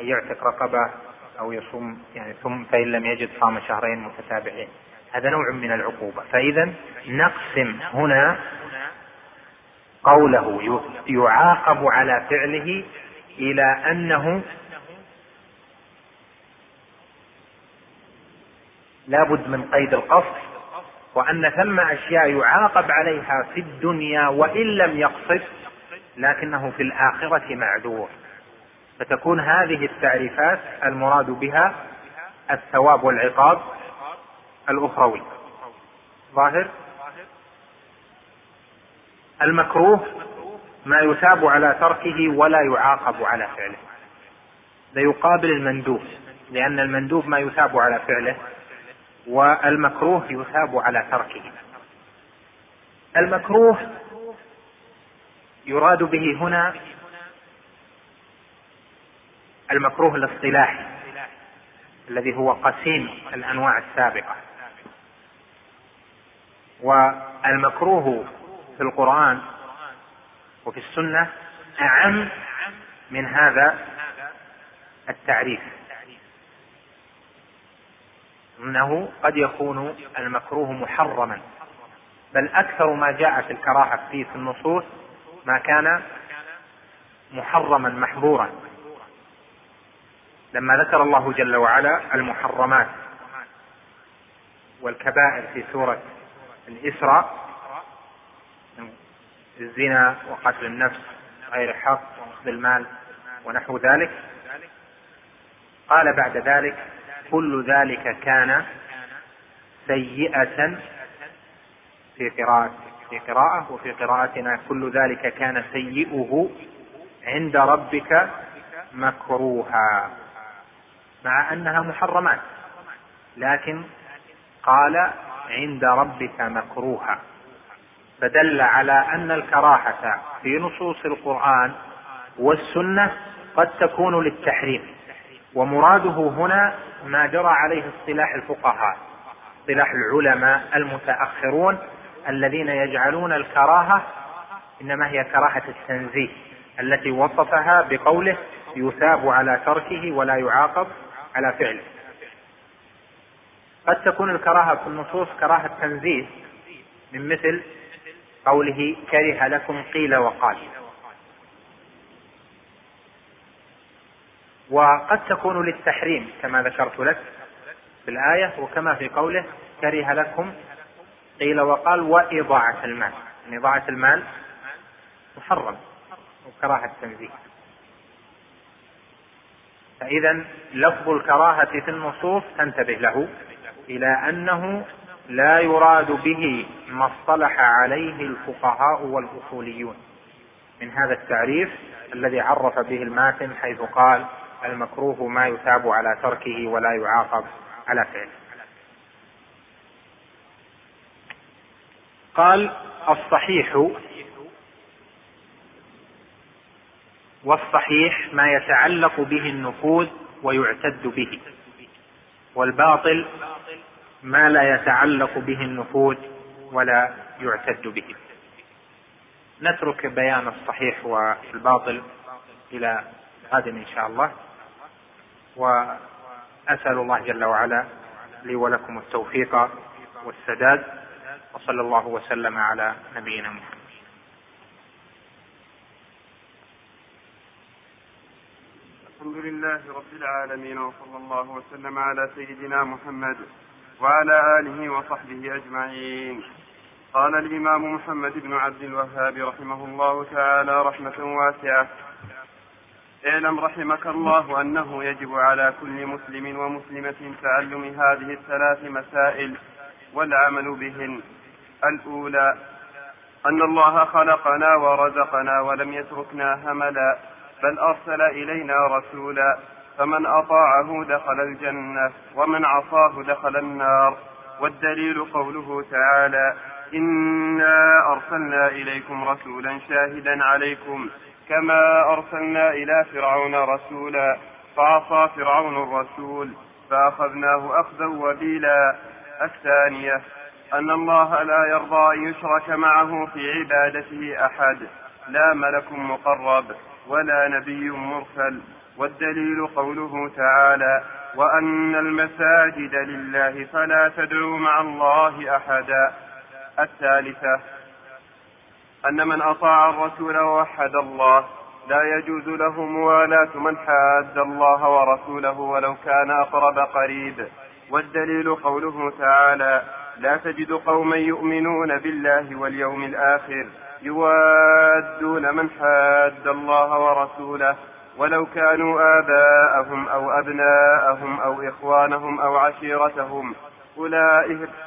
أن يعتق رقبة أو يصوم يعني ثم فإن لم يجد صام شهرين متتابعين هذا نوع من العقوبة فإذا نقسم هنا قوله يعاقب على فعله إلى أنه لابد من قيد القصد وأن ثم أشياء يعاقب عليها في الدنيا وإن لم يقصد لكنه في الآخرة معذور. فتكون هذه التعريفات المراد بها الثواب والعقاب الأخروي. ظاهر؟ المكروه ما يثاب على تركه ولا يعاقب على فعله. ليقابل المندوب لأن المندوب ما يثاب على فعله والمكروه يثاب على تركه. المكروه يراد به هنا المكروه الاصطلاحي الذي هو قسيم الأنواع السابقة. والمكروه في القرآن وفي السنة أعم من هذا التعريف. إنه قد يكون المكروه محرما بل أكثر ما جاءت الكراهة فيه في النصوص ما كان محرما محظورا. لما ذكر الله جل وعلا المحرمات والكبائر في سورة الإسراء الزنا وقتل النفس غير حق وأخذ المال ونحو ذلك قال بعد ذلك كل ذلك كان سيئة في قراءة في قراءة وفي قراءتنا كل ذلك كان سيئه عند ربك مكروها مع أنها محرمات لكن قال عند ربك مكروها. فدل على أن الكراهة في نصوص القرآن والسنة قد تكون للتحريم ومراده هنا ما جرى عليه اصطلاح الفقهاء اصطلاح العلماء المتأخرون الذين يجعلون الكراهة إنما هي كراهة التنزيه التي وصفها بقوله يثاب على تركه ولا يعاقب على فعله. قد تكون الكراهة في النصوص كراهة تنزيه من مثل قوله كره لكم قيل وقال. وقد تكون للتحريم كما ذكرت لك في الآية وكما في قوله كره لكم قيل وقال وإضاعة المال. يعني إضاعة المال محرم وكراهة تنزيه. فإذا لفظ الكراهة في النصوص تنتبه له إلى أنه لا يراد به ما اصطلح عليه الفقهاء والأصوليون. من هذا التعريف الذي عرف به الماتن حيث قال المكروه ما يثاب على تركه ولا يعاقب على فعله. قال الصحيح والصحيح ما يتعلق به النفوذ ويعتد به والباطل ما لا يتعلق به النفوذ ولا يعتد به. نترك بيان الصحيح والباطل إلى غد إن شاء الله وأسأل الله جل وعلا لي ولكم التوفيق والسداد. وصلى الله وسلم على نبينا محمد. الحمد لله رب العالمين وصلى الله وسلم على سيدنا محمد وعلى آله وصحبه أجمعين. قال الإمام محمد بن عبد الوهاب رحمه الله تعالى رحمة واسعة اعلم رحمك الله أنه يجب على كل مسلم ومسلمة تعلم هذه الثلاث مسائل والعمل بهن. الأولى أن الله خلقنا ورزقنا ولم يتركنا هملا بل أرسل إلينا رسولا فمن أطاعه دخل الجنة ومن عصاه دخل النار. والدليل قوله تعالى انا ارسلنا اليكم رسولا شاهدا عليكم كما ارسلنا إلى فرعون رسولا فعصى فرعون الرسول فاخذناه اخذا وبيلا. الثانية أن الله لا يرضى أن يشرك معه في عبادته أحد لا ملك مقرب ولا نبي مرسل والدليل قوله تعالى وأن المساجد لله فلا تدعوا مع الله أحدا. الثالثة أن من أطاع الرسول ووحد الله لا يجوز له موالاة من حاد الله ورسوله ولو كان أقرب قريب. والدليل قوله تعالى لا تجد قوما يؤمنون بالله واليوم الآخر يوادون من حاد الله ورسوله ولو كانوا آباءهم أو أبناءهم أو إخوانهم أو عشيرتهم.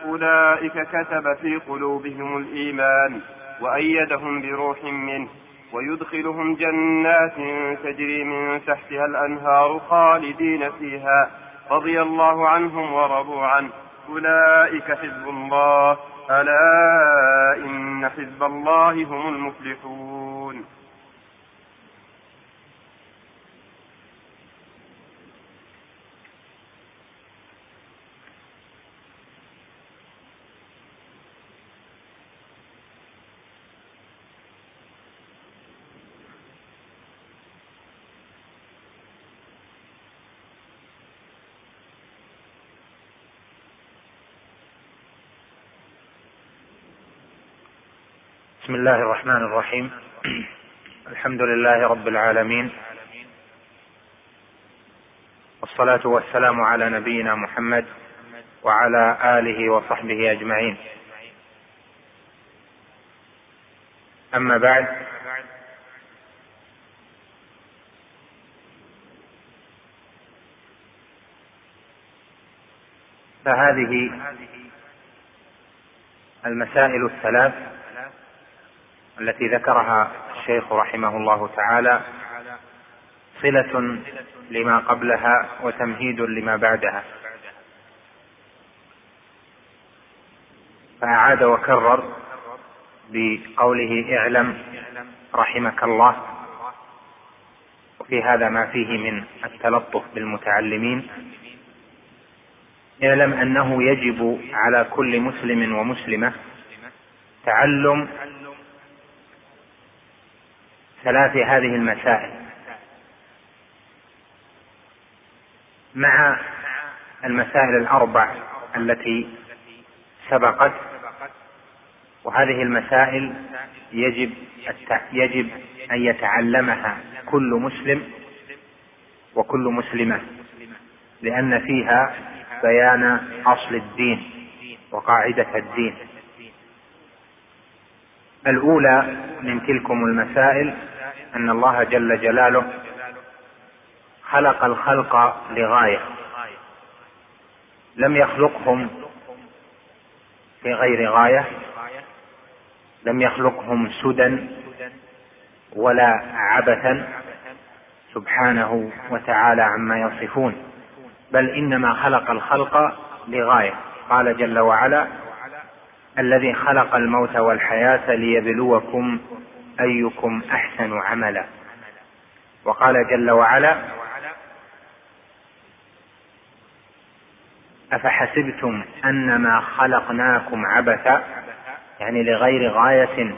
أولئك, كتب في قلوبهم الإيمان وأيدهم بروح منه ويدخلهم جنات تجري من تحتها الأنهار خالدين فيها رضي الله عنهم ورضوا عنه. أولئك حزب الله. ألا إن حزب الله هم المفلحون. بسم الله الرحمن الرحيم. الحمد لله رب العالمين. والصلاة والسلام على نبينا محمد وعلى آله وصحبه أجمعين. أما بعد فهذه المسائل الثلاث التي ذكرها الشيخ رحمه الله تعالى صلة لما قبلها وتمهيد لما بعدها. فأعاد وكرر بقوله اعلم رحمك الله. وفي هذا ما فيه من التلطف بالمتعلمين. اعلم أنه يجب على كل مسلم ومسلمة تعلم ثلاث هذه المسائل. مع المسائل الأربع التي سبقت وهذه المسائل يجب يجب أن يتعلمها كل مسلم وكل مسلمة لأن فيها بيان أصل الدين وقاعدة الدين. الأولى من تلكم المسائل أن الله جل جلاله خلق الخلق لغاية لم يخلقهم في غير غاية لم يخلقهم سدى ولا عبثا سبحانه وتعالى عما يصفون بل إنما خلق الخلق لغاية. قال جل وعلا الذي خلق الموت والحياة ليبلوكم أيكم أحسن عملا؟ وقال جل وعلا أفحسبتم أنما خلقناكم عبثا؟ يعني لغير غاية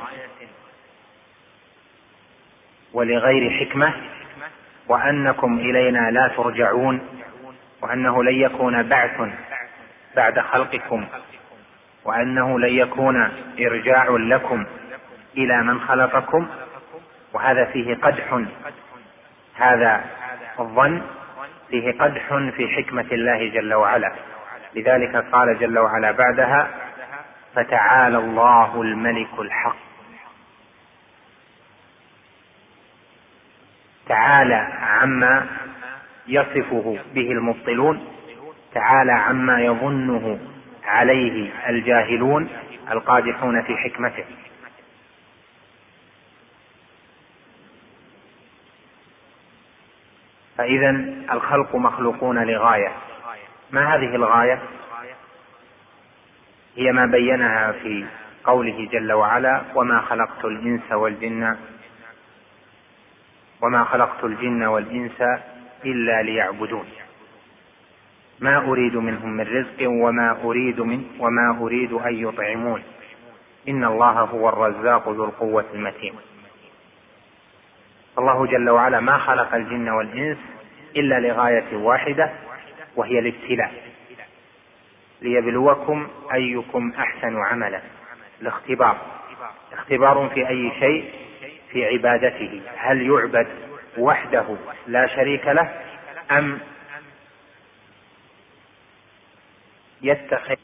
ولغير حكمة وأنكم إلينا لا ترجعون وأنه لن يكون بعث بعد خلقكم وأنه لن يكون إرجاع لكم. إلى من خلقكم وهذا فيه قدح. هذا الظن فيه قدح في حكمة الله جل وعلا. لذلك قال جل وعلا بعدها فتعالى الله الملك الحق. تعالى عما يصفه به المبطلون تعالى عما يظنه عليه الجاهلون القادحون في حكمته. فإذا الخلق مخلوقون لغاية. ما هذه الغاية؟ هي ما بينها في قوله جل وعلا وما خلقت الإنس والجن وما خلقت الجن والإنس إلا ليعبدون. ما أريد منهم من رزق وما أريد من وما أريد أن يطعمون. إن الله هو الرزاق ذو القوة المتين. الله جل وعلا ما خلق الجن والإنس إلا لغاية واحدة وهي الابتلاء. ليبلوكم أيكم أحسن عملا. الاختبار اختبار في أي شيء؟ في عبادته. هل يعبد وحده لا شريك له أم يتخذ